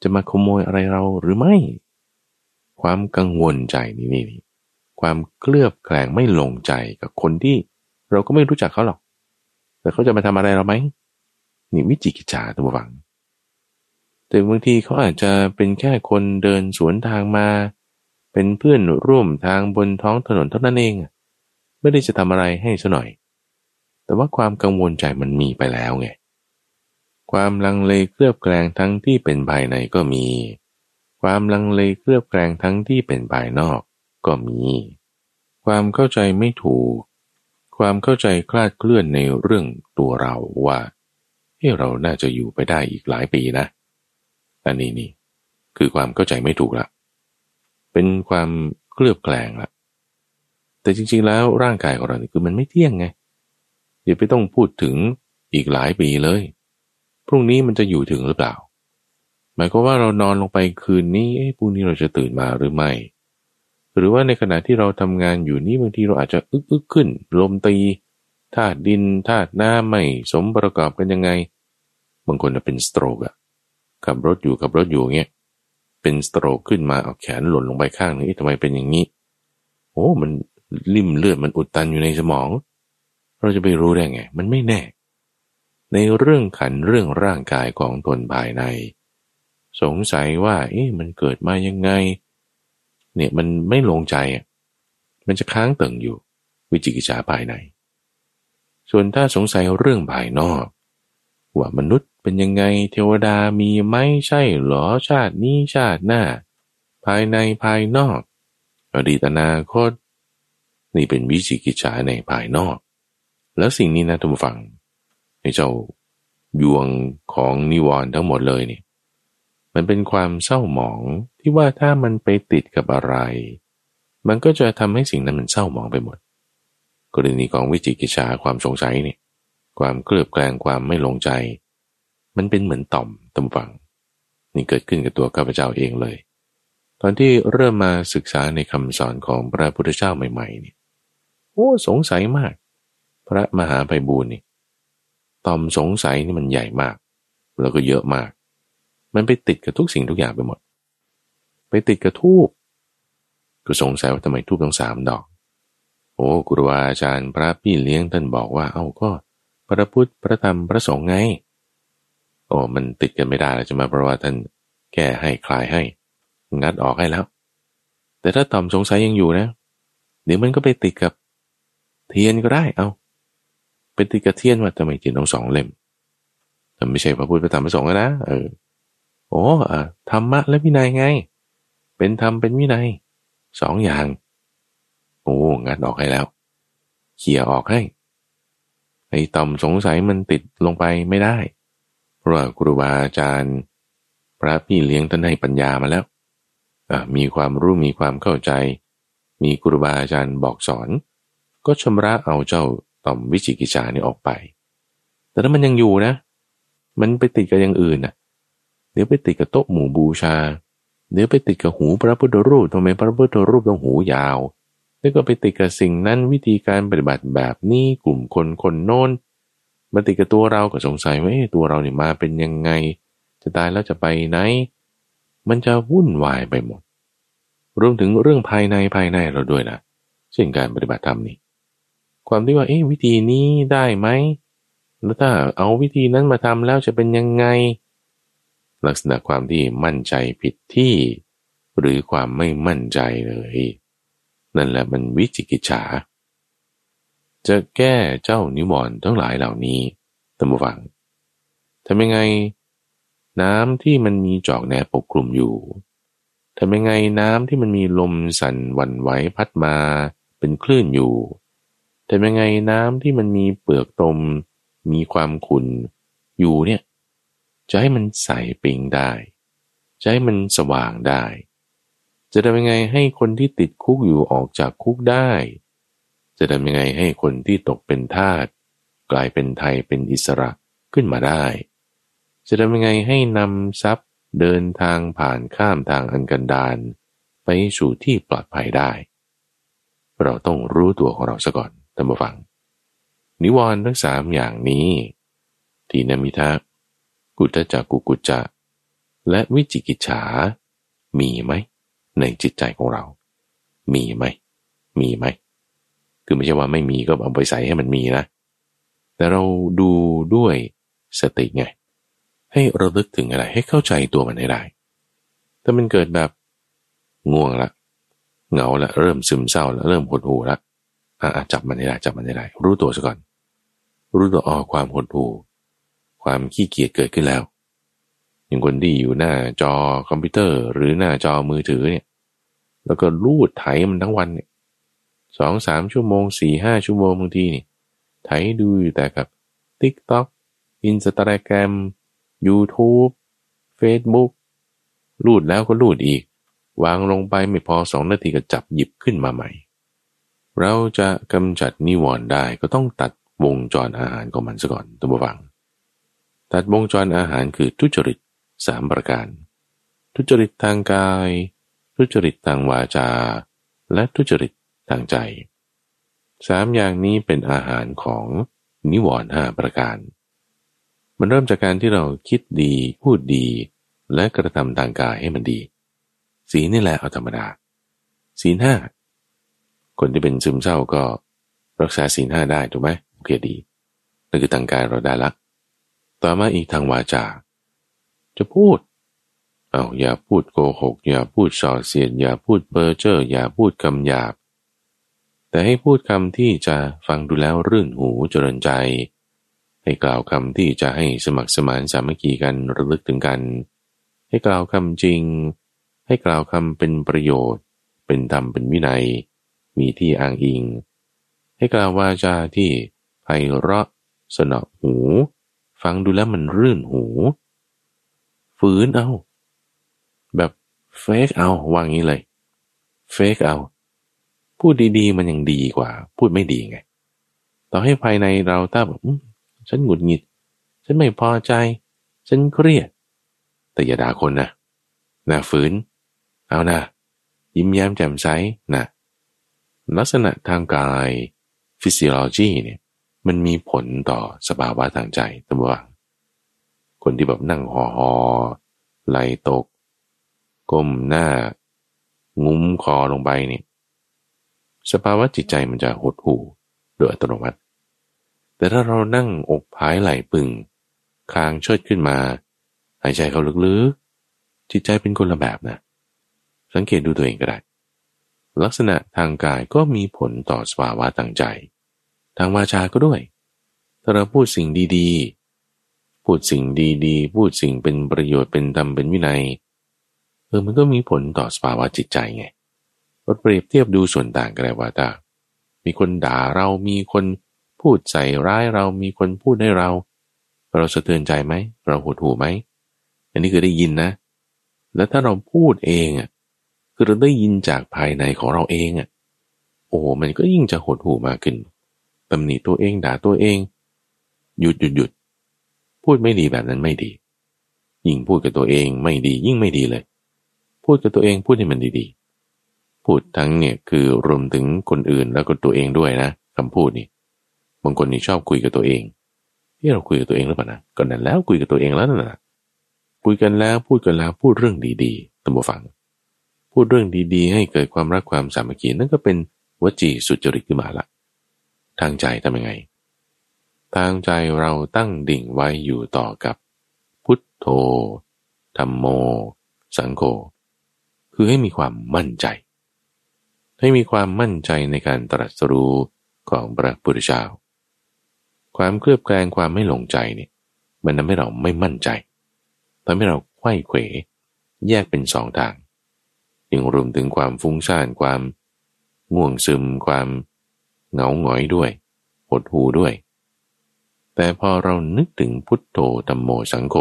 จะมาขโมยอะไรเราหรือไม่ ความกังวลใจนี่นี่ ความเคลือบแคลงไม่ลงใจกับคนที่เราก็ไม่รู้จักเขาหรอก แต่เขาจะมาทำอะไรเราไหมนี่วิจิกิจฉาตัวฝังแต่บางทีเขาอาจจะเป็นแค่คนเดินสวนทางมา เป็นเพื่อนร่วมทางบนท้องถนนเท่านั้นเอง ไม่ได้จะทำอะไรให้ซะหน่อย แต่ว่าความกังวลใจมันมีไปแล้วไง ความลังเลเคลือบแคลงทั้งที่เป็นภายในก็มี ความลังเลเคลือบแคลงทั้งที่เป็นภายนอก ก็มี ความเข้าใจไม่ถูก ความเข้าใจคลาดเคลื่อนในเรื่องตัวเราว่าเฮ้เราน่าจะอยู่ไปได้อีกหลายปีนะ อันนี้นี่ คือความเข้าใจไม่ถูกละ เป็นความเคลือบแคลงละ แต่จริงๆแล้วร่างกายของเราเนี่ยคือมันไม่เที่ยงไง อย่าไปต้องพูดถึงอีกหลายปีเลย พรุ่งนี้มันจะอยู่ถึงหรือเปล่า หมายความว่าเรานอนลงไปคืนนี้พรุ่งนี้เราจะตื่นมาหรือไม่ หรือว่าในขณะที่เราทำงานอยู่นี้บางทีเราอาจจะอึกอึกขึ้น ลมตีธาตุดินธาตุน้ำไม่สมประกอบกันยังไง บางคนจะเป็นสโตรกอะขับรถอยู่ขับรถอยู่เงี้ยเป็นสโตรกขึ้นมาเอาแขนหล่นลงไปข้างนึงทำไมเป็นอย่างนี้โอ้มันลิ่มเลือดมันอุดตันอยู่ในสมอง เราจะไปรู้ได้ไง มันไม่แน่ ในเรื่องขันเรื่องร่างกายของตนภายใน สงสัยว่า เอ๊ะมันเกิดมายังไง เนี่ยมันไม่ลงใจ มันจะค้างเติ่งอยู่ วิจิกิจฉาภายใน ส่วนถ้าสงสัยเรื่องภายนอก ว่ามนุษย์เป็นยังไงเทวดามีไหมใช่หรอชาตินี้ชาติหน้า ภายในภายนอก อดีตอนาคต นี่เป็นวิจิกิจฉาในภายนอก แล้วสิ่งนี้นะทุกฝังในเจ้ายวงของนิวรณ์ทั้งหมดเลยนี่มันเป็นความเศร้าหมอง ที่ว่าถ้ามันไปติดกับอะไร มันก็จะทำให้สิ่งนั้นมันเศร้าหมองไปหมด กรณีของวิจิกิจฉาความสงสัยเนี่ย ความเคลือบแคลงความไม่ลงใจ มันเป็นเหมือนต่อมตำฝัง นี่เกิดขึ้นกับตัวข้าพเจ้าเองเลย ตอนที่เริ่มมาศึกษาในคำสอนของพระพุทธเจ้าใหม่ๆเนี่ยโอ้สงสัยมาก พระมหาไพบูลนี่ต่อมสงสัยนี่มันใหญ่มาก แล้วก็เยอะมาก มันไปติดกับทุกสิ่งทุกอย่างไปหมด ไปติดกับทูบก็สงสัยว่าทำไมทูบต้องสามดอก โอ้ครูอาจารย์พระพี่เลี้ยงท่านบอกว่า เอ้าก็ พระพุทธพระธรรมพระสงฆ์ไง โอ้มันติดกันไม่ได้แล้วจะมาเพราะว่าท่านแก้ให้คลายให้ งัดออกให้แล้ว แต่ถ้าต่อมสงสัยยังอยู่นะ เดี๋ยวมันก็ไปติดกับ เทียนก็ได้เอาไปติดกับเทียนว่าทำไมเทียนต้องสองเล่มแต่ไม่ใช่พระพุทธพระธรรมพระสงฆ์นะเออโอ้ธรรมะและวินัยไง เป็นธรรมเป็นวินัยสองอย่าง โอ้งัดออกให้แล้ว เขี่ยออกให้ไอ้ต่อมสงสัยมันติดลงไปไม่ได้เพราะครูบาอาจารย์พระพี่เลี้ยงท่านให้ปัญญามาแล้วมีความรู้มีความเข้าใจ มีครูบาอาจารย์บอกสอน ก็ชำระเอาเจ้าต่อมวิจิกิจานี่ออกไป แต่ถ้ามันยังอยู่นะ มันไปติดกับอย่างอื่นนะเดี๋ยวไปติดกับโต๊ะหมู่บูชา เดี๋ยวไปติดกับหูพระพุทธรูปทำไมพระพุทธรูปต้องหูยาว แล้วก็ไปติดกับสิ่งนั้นวิธีการปฏิบัติแบบนี้กลุ่มคนคนโน้นมาติดกับตัวเราก็สงสัยว่าตัวเราเนี่ยมาเป็นยังไง จะตายแล้วจะไปไหน มันจะวุ่นวายไปหมด รวมถึงเรื่องภายในภายในเราด้วยนะเช่นการปฏิบัติธรรมนี่ความที่ว่าเอ๊ะวิธีนี้ได้ไหมแล้วถ้าเอาวิธีนั้นมาทำแล้วจะเป็นยังไง ลักษณะความที่มั่นใจผิดที่ หรือความไม่มั่นใจเลย นั่นแหละมันวิจิกิจฉา จะแก้เจ้านิวรณ์ทั้งหลายเหล่านี้ตัมฟังทำยังไง น้ำที่มันมีจอกแหนปกคลุมอยู่ทำยังไงน้ำที่มันมีลมสั่นวันไหวพัดมาเป็นคลื่นอยู่ทำยังไงน้ำที่มันมีเปลือกตม มีความขุ่นอยู่เนี่ย จะให้มันใสปิงได้ จะให้มันสว่างได้ จะทำยังไงให้คนที่ติดคุกอยู่ออกจากคุกได้ จะทำยังไงให้คนที่ตกเป็นทาสกลายเป็นไทยเป็นอิสระขึ้นมาได้ จะทำยังไงให้นำทรัพย์เดินทางผ่านข้ามทางอันกันดารไปสู่ที่ปลอดภัยได้ เราต้องรู้ตัวของเราซะก่อนท่านผู้ฟัง นิวรณ์ทั้งสามอย่างนี้ ทีนมิทะ กุตจักกุกุจจะ และวิจิกิจฉา มีไหม ในจิตใจของเรา มีไหม มีไหม คือไม่ใช่ว่าไม่มีก็เอาไปใส่ให้มันมีนะ แต่เราดูด้วยสติไง ให้ระลึกถึงอะไร ให้เข้าใจตัวมันให้ได้ ถ้ามันเกิดแบบง่วงละ เหงาละ เริ่มซึมเศร้าละเริ่มหดหูละอะจับมันให้ได้จับมันให้ได้ รู้ตัวซะก่อน รู้ตัวอ๋อความหดหู่ ความขี้เกียจเกิดขึ้นแล้ว อย่างคนที่อยู่หน้าจอคอมพิวเตอร์ หรือหน้าจอมือถือเนี่ย แล้วก็ลูดไถมันทั้งวันเนี่ยสองสามชั่วโมงสี่ห้าชั่วโมงบางทีนี่ไถดูอยู่แต่กับ TikTok Instagram YouTube Facebook ลูดแล้วก็ลูดอีก วางลงไปไม่พอสองนาทีก็จับหยิบขึ้นมาใหม่ เราจะกำจัดนิวรณ์ได้ก็ต้องตัดวงจรอาหารของมันซะก่อนตัวบัง ตัดวงจรอาหารคือทุจริตสามประการ ทุจริตทางกาย ทุจริตทางวาจา และทุจริตทางใจสามอย่างนี้เป็นอาหารของนิวรณ์ห้าประการ มันเริ่มจากการที่เราคิดดี พูดดี และกระทำทางกายให้มันดี สีนี่แหละเอาธรรมดา สีห้าคนที่เป็นซึมเศร้าก็รักษาสีห้าได้ถูกไหมโอเคดีนั่นคือทางกายเราได้ละ ต่อมาอีกทางวาจา จะพูด เอาอย่าพูดโกหก อย่าพูดส่อเสียด อย่าพูดเพ้อเจ้ออย่าพูดคำหยาบ แต่ให้พูดคำที่จะฟังดูแล้วรื่นหูเจริญใจ ให้กล่าวคำที่จะให้สมัครสมานสามัคคีกันระลึกถึงกัน ให้กล่าวคำจริง ให้กล่าวคำเป็นประโยชน์ เป็นธรรมเป็นวินัย มีที่อ้างอิง ให้กล่าววาจาที่ไพเราะสนอหู ฟังดูแล้วมันรื่นหู ฝืนเอา แบบเฟกเอาวางงี้เลยเฟกเอา พูดดีๆ มันยังดีกว่า พูดไม่ดีไง ต่อให้ภายในเราถ้าแบบฉันหงุดหงิด ฉันไม่พอใจ ฉันเครียด แต่อย่าด่าคนนะน่าฝืน เอานะ ยิ้มแย้มแจ่มใสนะลักษณะทางกายฟิสิโลจีเนี่ย มันมีผลต่อสภาวะทางใจตัวว่าคนที่แบบนั่งหอหอไหลตก ก้มหน้างุ้มคอลงไปเนี่ยสภาวะจิตใจมันจะหดหู่โดยอัตโนมัติ แต่ถ้าเรานั่งอกผายไหลปึงคางเชิดขึ้นมา หายใจเข้าลึกๆ จิตใจเป็นคนละแบบนะ สังเกตดูตัวเองก็ได้ ลักษณะทางกายก็มีผลต่อสภาวะทางใจ ทางวาจาก็ด้วย ถ้าเราพูดสิ่งดีๆ พูดสิ่งดีๆ พูดสิ่งเป็นประโยชน์เป็นธรรมเป็นวินัยเออมันก็มีผลต่อสภาวะจิตใจไงเราเปรียบเทียบดูส่วนต่างกันเลยว่าถ้ามีคนด่าเรามีคนพูดใส่ร้ายเรามีคนพูดให้เรา เราสะเทือนใจไหม เราหดหู่ไหม อันนี้คือได้ยินนะ แล้วถ้าเราพูดเองอะคือเราได้ยินจากภายในของเราเองอะโอ้มันก็ยิ่งจะหดหู่มากขึ้น ตำหนิตัวเองด่าตัวเอง หยุดหยุดหยุดพูดไม่ดีแบบนั้นไม่ดี ยิ่งพูดกับตัวเองไม่ดียิ่งไม่ดีเลย พูดกับตัวเองพูดให้มันดีๆ พูดทั้งเนี่ยคือรวมถึงคนอื่นแล้วก็ตัวเองด้วยนะคำพูดนี่บางคนนี่ชอบคุยกับตัวเองที่เราคุยกับตัวเองหรือเปล่านะก็นั่นแล้วคุยกับตัวเองแล้วนะคุยกันแล้วพูดกันแล้วพูดเรื่องดีๆตั้งฟัง พูดเรื่องดีๆ ให้เกิดความรักความสามัคคีนั่นก็เป็นวจีสุจริตขึ้นมาละ ทางใจทำยังไง ทางใจเราตั้งดิ่งไว้อยู่ต่อกับ พุทโธธรรมโม สังโฆคือให้มีความมั่นใจ ให้มีความมั่นใจในการตรัสรู้ของพระพุทธเจ้า ความเคลือบแคลงความไม่หลงใจเนี่ยมันทำให้เราไม่มั่นใจทำให้เราไข้เขวแยกเป็นสองทางยังรวมถึงความฟุ้งซ่านความง่วงซึมความ เหงาหงอยด้วยหดหูด้วย แต่พอเรานึกถึงพุทโธธรรมโมสังโฆ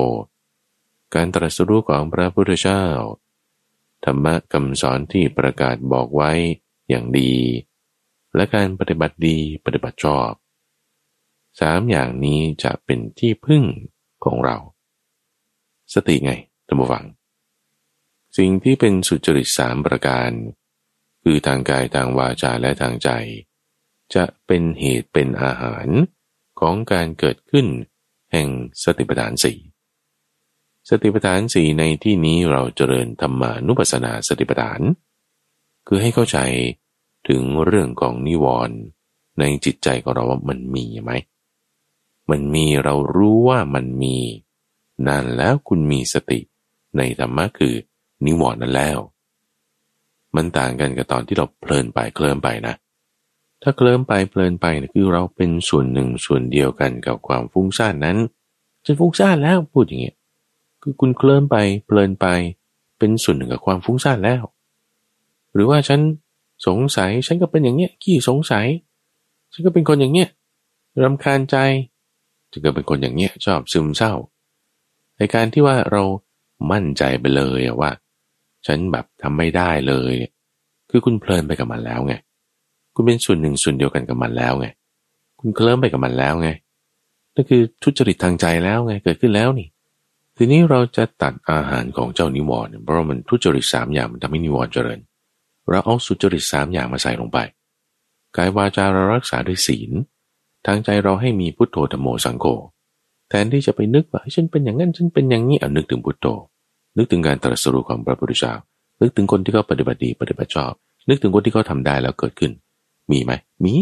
การตรัสรู้ของพระพุทธเจ้า ธรรมะคำสอนที่ประกาศบอกไว้อย่างดี และการปฏิบัติดีปฏิบัติชอบสามอย่างนี้จะเป็นที่พึ่งของเรา สติไงท่านผู้ฟัง สิ่งที่เป็นสุจริตสามประการ คือทางกายทางวาจาและทางใจ จะเป็นเหตุเป็นอาหารของการเกิดขึ้นแห่งสติปัฏฐานสี่สติปัฏฐานสี่ในที่นี้เราเจริญธรรมานุปัสสนาสติปัฏฐาน คือให้เข้าใจถึงเรื่องของนิวรณ์ในจิตใจของเราว่ามันมีไหม มันมีเรารู้ว่ามันมีนั่นแล้วคุณมีสติในธรรมะคือนิวรณ์นั้นแล้ว มันต่างกันกับตอนที่เราเพลินไปเคลิ้มไปนะ ถ้าเคลิ้มไปเพลินไปนะคือเราเป็นส่วนหนึ่งส่วนเดียวกันกับความฟุ้งซ่านนั้นจะฟุ้งซ่านแล้วพูดอย่างเงี้ยคือคุณเคลิ้มไปเพลินไป เป็นส่วนหนึ่งกับความฟุ้งซ่านแล้ว หรือว่าฉันสงสัยฉันก็เป็นอย่างเงี้ยขี้สงสัย ฉันก็เป็นคนอย่างเงี้ยรำคาญใจจะเกิดเป็นคนอย่างเงี้ยชอบซึมเศร้าในการที่ว่าเรามั่นใจไปเลยว่า ฉันแบบทำไม่ได้เลย คือคุณเพลินไปกับมันแล้วไง คุณเป็นส่วนหนึ่งส่วนเดียวกันกับมันแล้วไง คุณเคลิ้มไปกับมันแล้วไงนั่นคือทุจริตทางใจแล้วไงเกิดขึ้นแล้วนี่ ทีนี้เราจะตัดอาหารของเจ้านิวรณ์เพราะมันทุจริตสามอย่างมันทำให้นิวรณ์เจริญ เราเอาสุจริตสามอย่างมาใส่ลงไปกายวาจาเรารักษาด้วยศีล ทางใจเราให้มีพุทโธธรรมโมสังโฆแทนที่จะไปนึกว่าฉันเป็นอย่างนั้นฉันเป็นอย่างนี้เอานึกถึงพุทโธ นึกถึงการตรัสรู้ของพระพุทธเจ้านึกถึงคนที่เขาปฏิบัติดีปฏิบัติชอบ นึกถึงคนที่เขาทาได้แล้วเกิดขึ้น มีไหม มี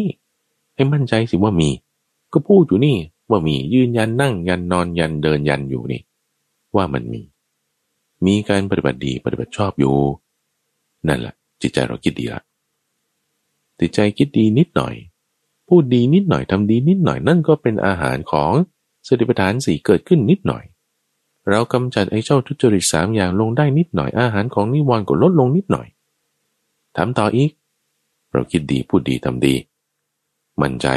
ให้มั่นใจสิว่ามี ก็พูดอยู่นี่ว่ามียืนยันนั่งยันนอนยันเดินยันอยู่นี่ ว่ามันมี มีการปฏิบัติดีปฏิบัติชอบอยู่ นั่นแหละจิตใจเราคิดดีละจิตใจคิดดีนิดหน่อย พูดดีนิดหน่อยทำดีนิดหน่อยนั่นก็เป็นอาหารของสติปัฏฐานสี่เกิดขึ้นนิดหน่อย เรากำจัดไอ้เจ้าทุจริตสามอย่างลงได้นิดหน่อยอาหารของนิวรณ์ก็ลดลงนิดหน่อยถามต่ออีก เราคิดดีพูดดีทำดี มั่นใจ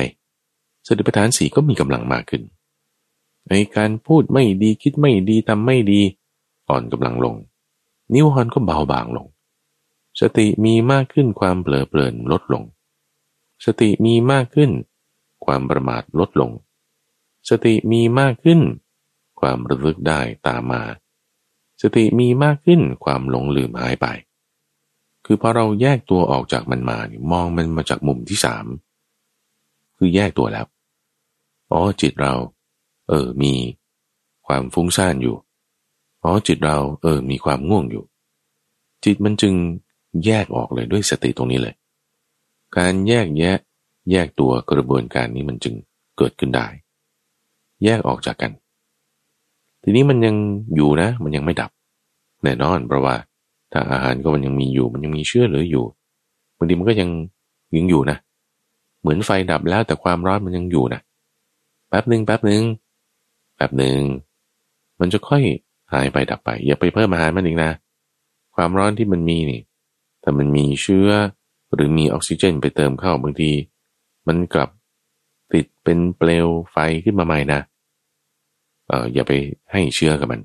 สติปัฏฐานสีก็มีกำลังมากขึ้น ในการพูดไม่ดีคิดไม่ดีทำไม่ดีอ่อนกำลังลง นิวรณ์ก็เบาบางลง สติมีมากขึ้นความเปลอเปลินลดลง สติมีมากขึ้น ความประมาทลดลง สติมีมากขึ้น ความระลึกได้ตามมา สติมีมากขึ้นความหลงลืมหายไป คือพอเราแยกตัวออกจากมันมาเนี่ยมองมันมาจากมุมที่สามคือแยกตัวแล้ว อ๋อจิตเรา เออมีความฟุ้งซ่านอยู่ อ๋อจิตเรา เออมีความง่วงอยู่ จิตมันจึงแยกออกเลยด้วยสติตรงนี้เลย การแยกแยะแยกตัวกระบวนการนี้มันจึงเกิดขึ้นได้ แยกออกจากกัน ทีนี้มันยังอยู่นะ มันยังไม่ดับ แน่นอนเพราะว่า ถ้าอาหารก็มันยังมีอยู่ มันยังมีเชื้อเหลืออยู่บางทีมันก็ยังยังอยู่นะ เหมือนไฟดับแล้วแต่ความร้อนมันยังอยู่นะแป๊บหนึ่งแป๊บหนึ่งแป๊บหนึ่งมันจะค่อยหายไปดับไป อย่าไปเพิ่มอาหารมันอีกนะ ความร้อนที่มันมีนี่ถ้ามันมีเชื้อหรือมีออกซิเจนไปเติมเข้าบางที มันกลับติดเป็นเปลวไฟขึ้นมาใหม่นะเอออย่าไปให้เชื้อกับมัน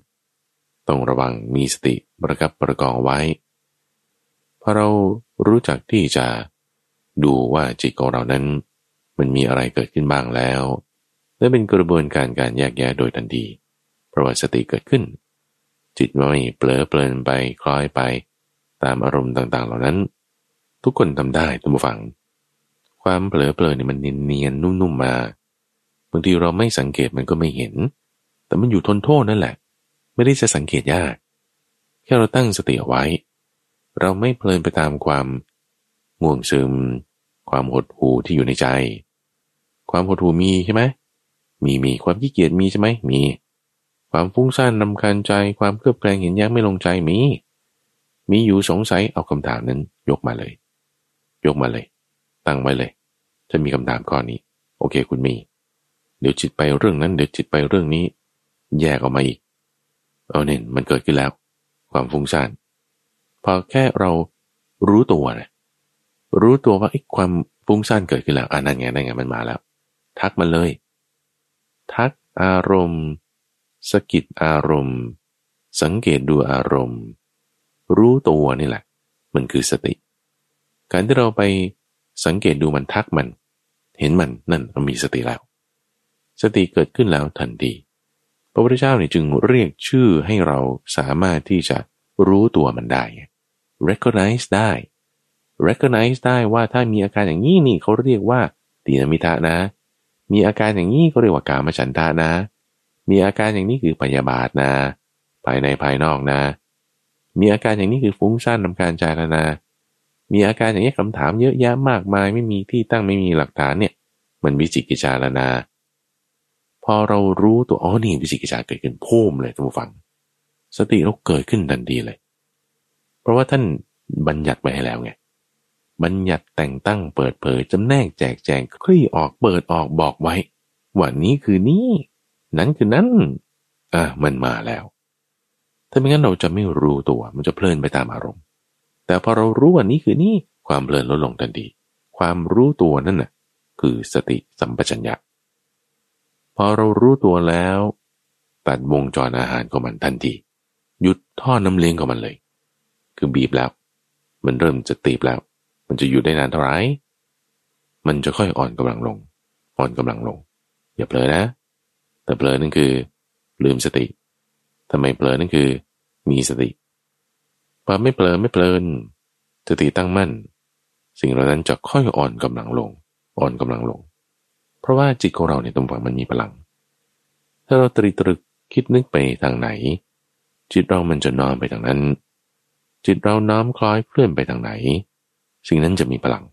ต้องระวังมีสติประกับประกองไว้พอเรารู้จักที่จะดูว่าจิตของเรานั้น มันมีอะไรเกิดขึ้นบ้างแล้วและเป็นกระบวนการการแยกแยะโดยทันทีเพราะว่าสติเกิดขึ้น จิตไม่เปลอเปลินไปคล้อยไป ตามอารมณ์ต่างๆ เหล่านั้น ทุกคนทำได้ทุกฝัง ความเปลอเปลินนี่มันเนียนๆนุ่มๆมาบางทีเราไม่สังเกตมันก็ไม่เห็น แต่มันอยู่ทนโทษนั่นแหละ ไม่ได้จะสังเกตยาก แค่เราตั้งสติเอาไว้ เราไม่เพลินไปตามความง่วงซึม ความหดหู่ที่อยู่ในใจ ความหดหู่มีใช่ไหมมีมีความขี้เกียจมีใช่ไหมมี ความฟุ้งซ่านนำคาญใจ ความเครือบแคลงเห็นแย้งไม่ลงใจมี มีอยู่สงสัยเอาคำถามนั้น ยกมาเลย ยกมาเลย ตั้งไว้เลยจะมีคำถามข้อนี้ โอเคคุณมี เดี๋ยวจิตไปเรื่องนั้น เดี๋ยวจิตไปเรื่องนี้ แยกออกมาอีก เอาเนี่ยมันเกิดขึ้นแล้ว ความฟุ้งซ่านพอแค่เรารู้ตัวนะรู้ตัวว่าไอ้ความฟุ้งซ่านเกิดขึ้นแล้วอ่านั่นไงนั่นไงมันมาแล้ว ทักมันเลย ทักอารมณ์สกิดอารมณ์ สังเกตดูอารมณ์ รู้ตัวนี่แหละ มันคือสติ การที่เราไปสังเกตดูมันทักมัน เห็นมันนั่นเรามีสติแล้ว สติเกิดขึ้นแล้วทันที พระพุทธเจ้าเนี่ยจึงเรียกชื่อให้เราสามารถที่จะรู้ตัวมันได้ recognize ได้ recognize ได้ว่าถ้ามีอาการอย่างนี้นี่เขาเรียกว่าตีนมิทะนะ มีอาการอย่างนี้ก็เรียกว่ากามฉันทานะ มีอาการอย่างนี้คือพยาบาทนะ ภายในภายนอกนะ มีอาการอย่างนี้คือฟุ้งซ่านนำการจารณา มีอาการอย่างนี้คำถามเยอะแยะมากมายไม่มีที่ตั้งไม่มีหลักฐานเนี่ย มันวิจิกิจารณา พอเรารู้ตัวอ๋อนี่วิจิกิจาเกิดขึ้นพุ่มเลยทุกฝัง สติเราเกิดขึ้นทันทีเลย เพราะว่าท่านบัญญัติไว้ให้แล้วไงบัญญัติแต่งตั้งเปิดเผยจำแนกแจกแจงคลี่ออกเปิดออกบอกไว้ว่านี้คือนี้ นั้นคือนั้นอะมันมาแล้ว ถ้าไม่งั้นเราจะไม่รู้ตัว มันจะเพลินไปตามอารมณ์ แต่พอเรารู้ว่านี้คือนี้ความเพลินลดลงทันทีความรู้ตัวนั่นน่ะคือสติสัมปชัญญะ พอเรารู้ตัวแล้ว ตัดวงจรอาหารของมันทันที หยุดท่อน้ำเลี้ยงของมันเลย คือบีบแล้ว มันเริ่มจะตีบแล้ว มันจะอยู่ได้นานเท่าไหร่มันจะค่อยอ่อนกำลังลง อ่อนกำลังลง อย่าเผลอนะ แต่เผลอนั่นคือ ลืมสติทำไมเผลอนั่นคือ มีสติพอไม่เผลอไม่เพลินสติตั้งมั่น สิ่งเหล่านั้นจะค่อยอ่อนกำลังลง อ่อนกำลังลง เพราะว่าจิตของเราในตรงฝั่งมันมีพลัง ถ้าเราตรีตรึกคิดนึกไปทางไหน จิตเรามันจะน้อมไปทางนั้น จิตเราน้อมคล้อยเคลื่อนไปทางไหน สิ่งนั้นจะมีพลัง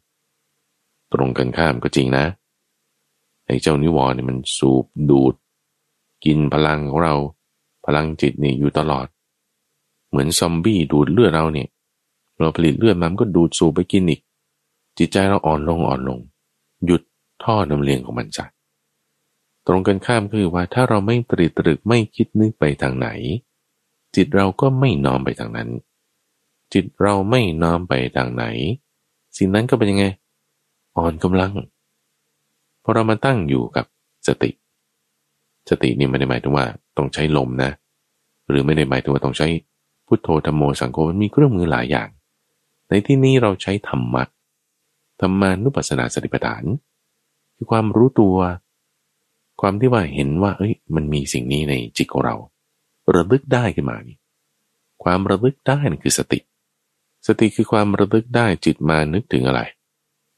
ตรงกันข้ามก็จริงนะไอ้เจ้านิวรณ์เนี่ยมันสูบดูด กินพลังของเรา พลังจิตนี่อยู่ตลอด เหมือนซอมบี้ดูดเลือดเราเนี่ย เราผลิตเลือดมันก็ดูดสูบไปกินอีก จิตใจเราอ่อนลงอ่อนลง หยุด ท่อนำเลี้ยงของมันจ้ะตรงกันข้ามคือว่าถ้าเราไม่ตรีตรึกไม่คิดนึกไปทางไหน จิตเราก็ไม่น้อมไปทางนั้น จิตเราไม่น้อมไปทางไหน สิ่งนั้นก็เป็นยังไง อ่อนกำลังพอเรามาตั้งอยู่กับสติ สตินี่ไม่ได้หมายถึงว่าต้องใช้ลมนะ หรือไม่ได้หมายถึงว่าต้องใช้พุทโธธรรมโมสังโฆมันมีเครื่องมือหลายอย่าง ในที่นี้เราใช้ธรรมะธรรมานุปัสสนาสติปัฏฐาน คือความรู้ตัว ความที่ว่าเห็นว่า เอ้ย มันมีสิ่งนี้ในจิตของเรา ระลึกได้ขึ้นมานี่ความระลึกได้นั่นคือสติ สติคือความระลึกได้จิตมานึกถึงอะไร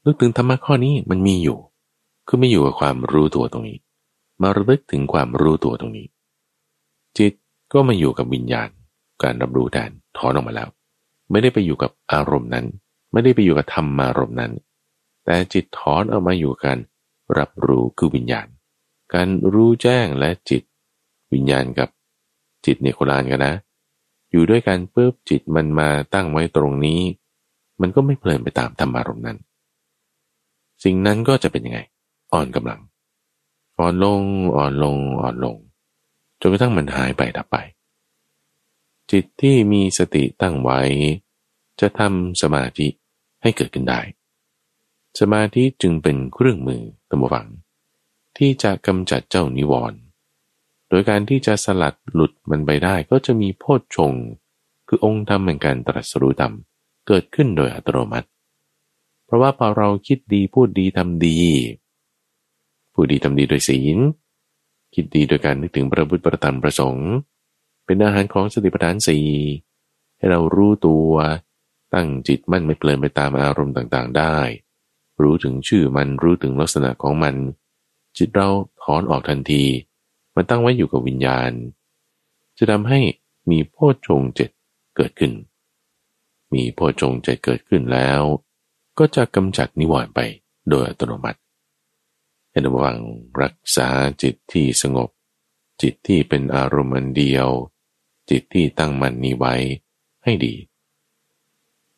นึกถึงธรรมะข้อนี้มันมีอยู่ คือไม่อยู่กับความรู้ตัวตรงนี้ มาระลึกถึงความรู้ตัวตรงนี้ จิตก็มาอยู่กับวิญญาณ การรับรู้แทนถอนออกมาแล้ว ไม่ได้ไปอยู่กับอารมณ์นั้น ไม่ได้ไปอยู่กับธรรมารมณ์นั้น แต่จิตถอนออกมาอยู่กา รับรู้คือวิญญาณ การรู้แจ้งและจิต วิญญาณกับจิตเนี่ยโคลานกันนะ อยู่ด้วยกันปุ๊บจิตมันมาตั้งไว้ตรงนี้ มันก็ไม่เพลินไปตามธรรมารมณ์นั้น สิ่งนั้นก็จะเป็นยังไง อ่อนกำลัง อ่อนลงอ่อนลงอ่อนลงจนกระทั่งมันหายไปดับไป จิตที่มีสติตั้งไว้ จะทำสมาธิให้เกิดขึ้นได้ สมาธิจึงเป็นเครื่องมือตัมวัง ที่จะกำจัดเจ้านิวรณ์โดยการที่จะสลัดหลุดมันไปได้ก็จะมีโพชฌงคือองค์ธรรมแห่งการตรัสรู้ธรรมเกิดขึ้นโดยอัตโนมัติ เพราะว่าพอเราคิดดีพูดดีทำดี พูดดีทำดีโดยศีล คิดดีโดยการนึกถึงพระพุทธประธรรมประสงค์ เป็นอาหารของสติปัฏฐานสี่ให้เรารู้ตัวตั้งจิตมั่นไม่เปลินไปตามอารมณ์ต่างๆได้ รู้ถึงชื่อมันรู้ถึงลักษณะของมัน จิตเราถอนออกทันที มันตั้งไว้อยู่กับวิญญาณ จะทำให้มีโพชฌงเจ็ดเกิดขึ้น มีโพชฌงเจ็ดเกิดขึ้นแล้ว ก็จะกำจัดนิวรณ์ไปโดยอัตโนมัติให้ระวังรักษาจิตที่สงบ จิตที่เป็นอารมณ์อันเดียว จิตที่ตั้งมันนี้ไว้ให้ดี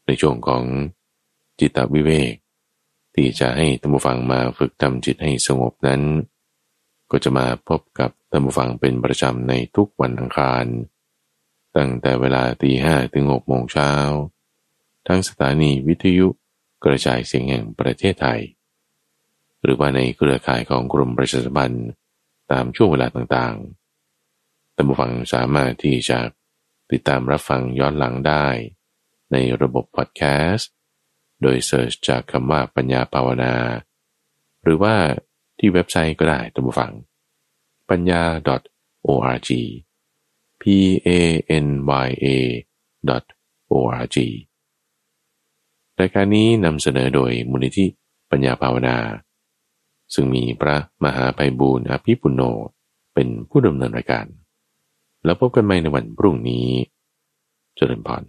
ในช่วงของจิตวิเวก ที่จะให้ตัมบูฟังมาฝึกทำจิตให้สงบนั้น ก็จะมาพบกับตัมบูฟังเป็นประจำในทุกวันอังคาร ตั้งแต่เวลาตีห้ถึงหกโมงเช้า ทั้งสถานีวิทยุกระจายเสียงแห่งประเทศไทย หรือว่าในเครือข่ายของกรมประชาสัมพันธ์ตามช่วงเวลาต่างๆตัมบูฟังสามารถที่จะติดตามรับฟังย้อนหลังได้ ในระบบพอดแคสต์ โดยเสิร์ชจากคำว่าปัญญาภาวนา หรือว่าที่เว็บไซต์ก็ได้ตัมบูฟัง ปัญญา .org p a n y a .org รายการนี้นำเสนอโดยมูลนิธิปัญญาภาวนา ซึ่งมีพระมหาไพบูรณ์อภิปุโนเป็นผู้ดำเนินรายการ แล้วพบกันใหม่ในวันพรุ่งนี้ เจริญพร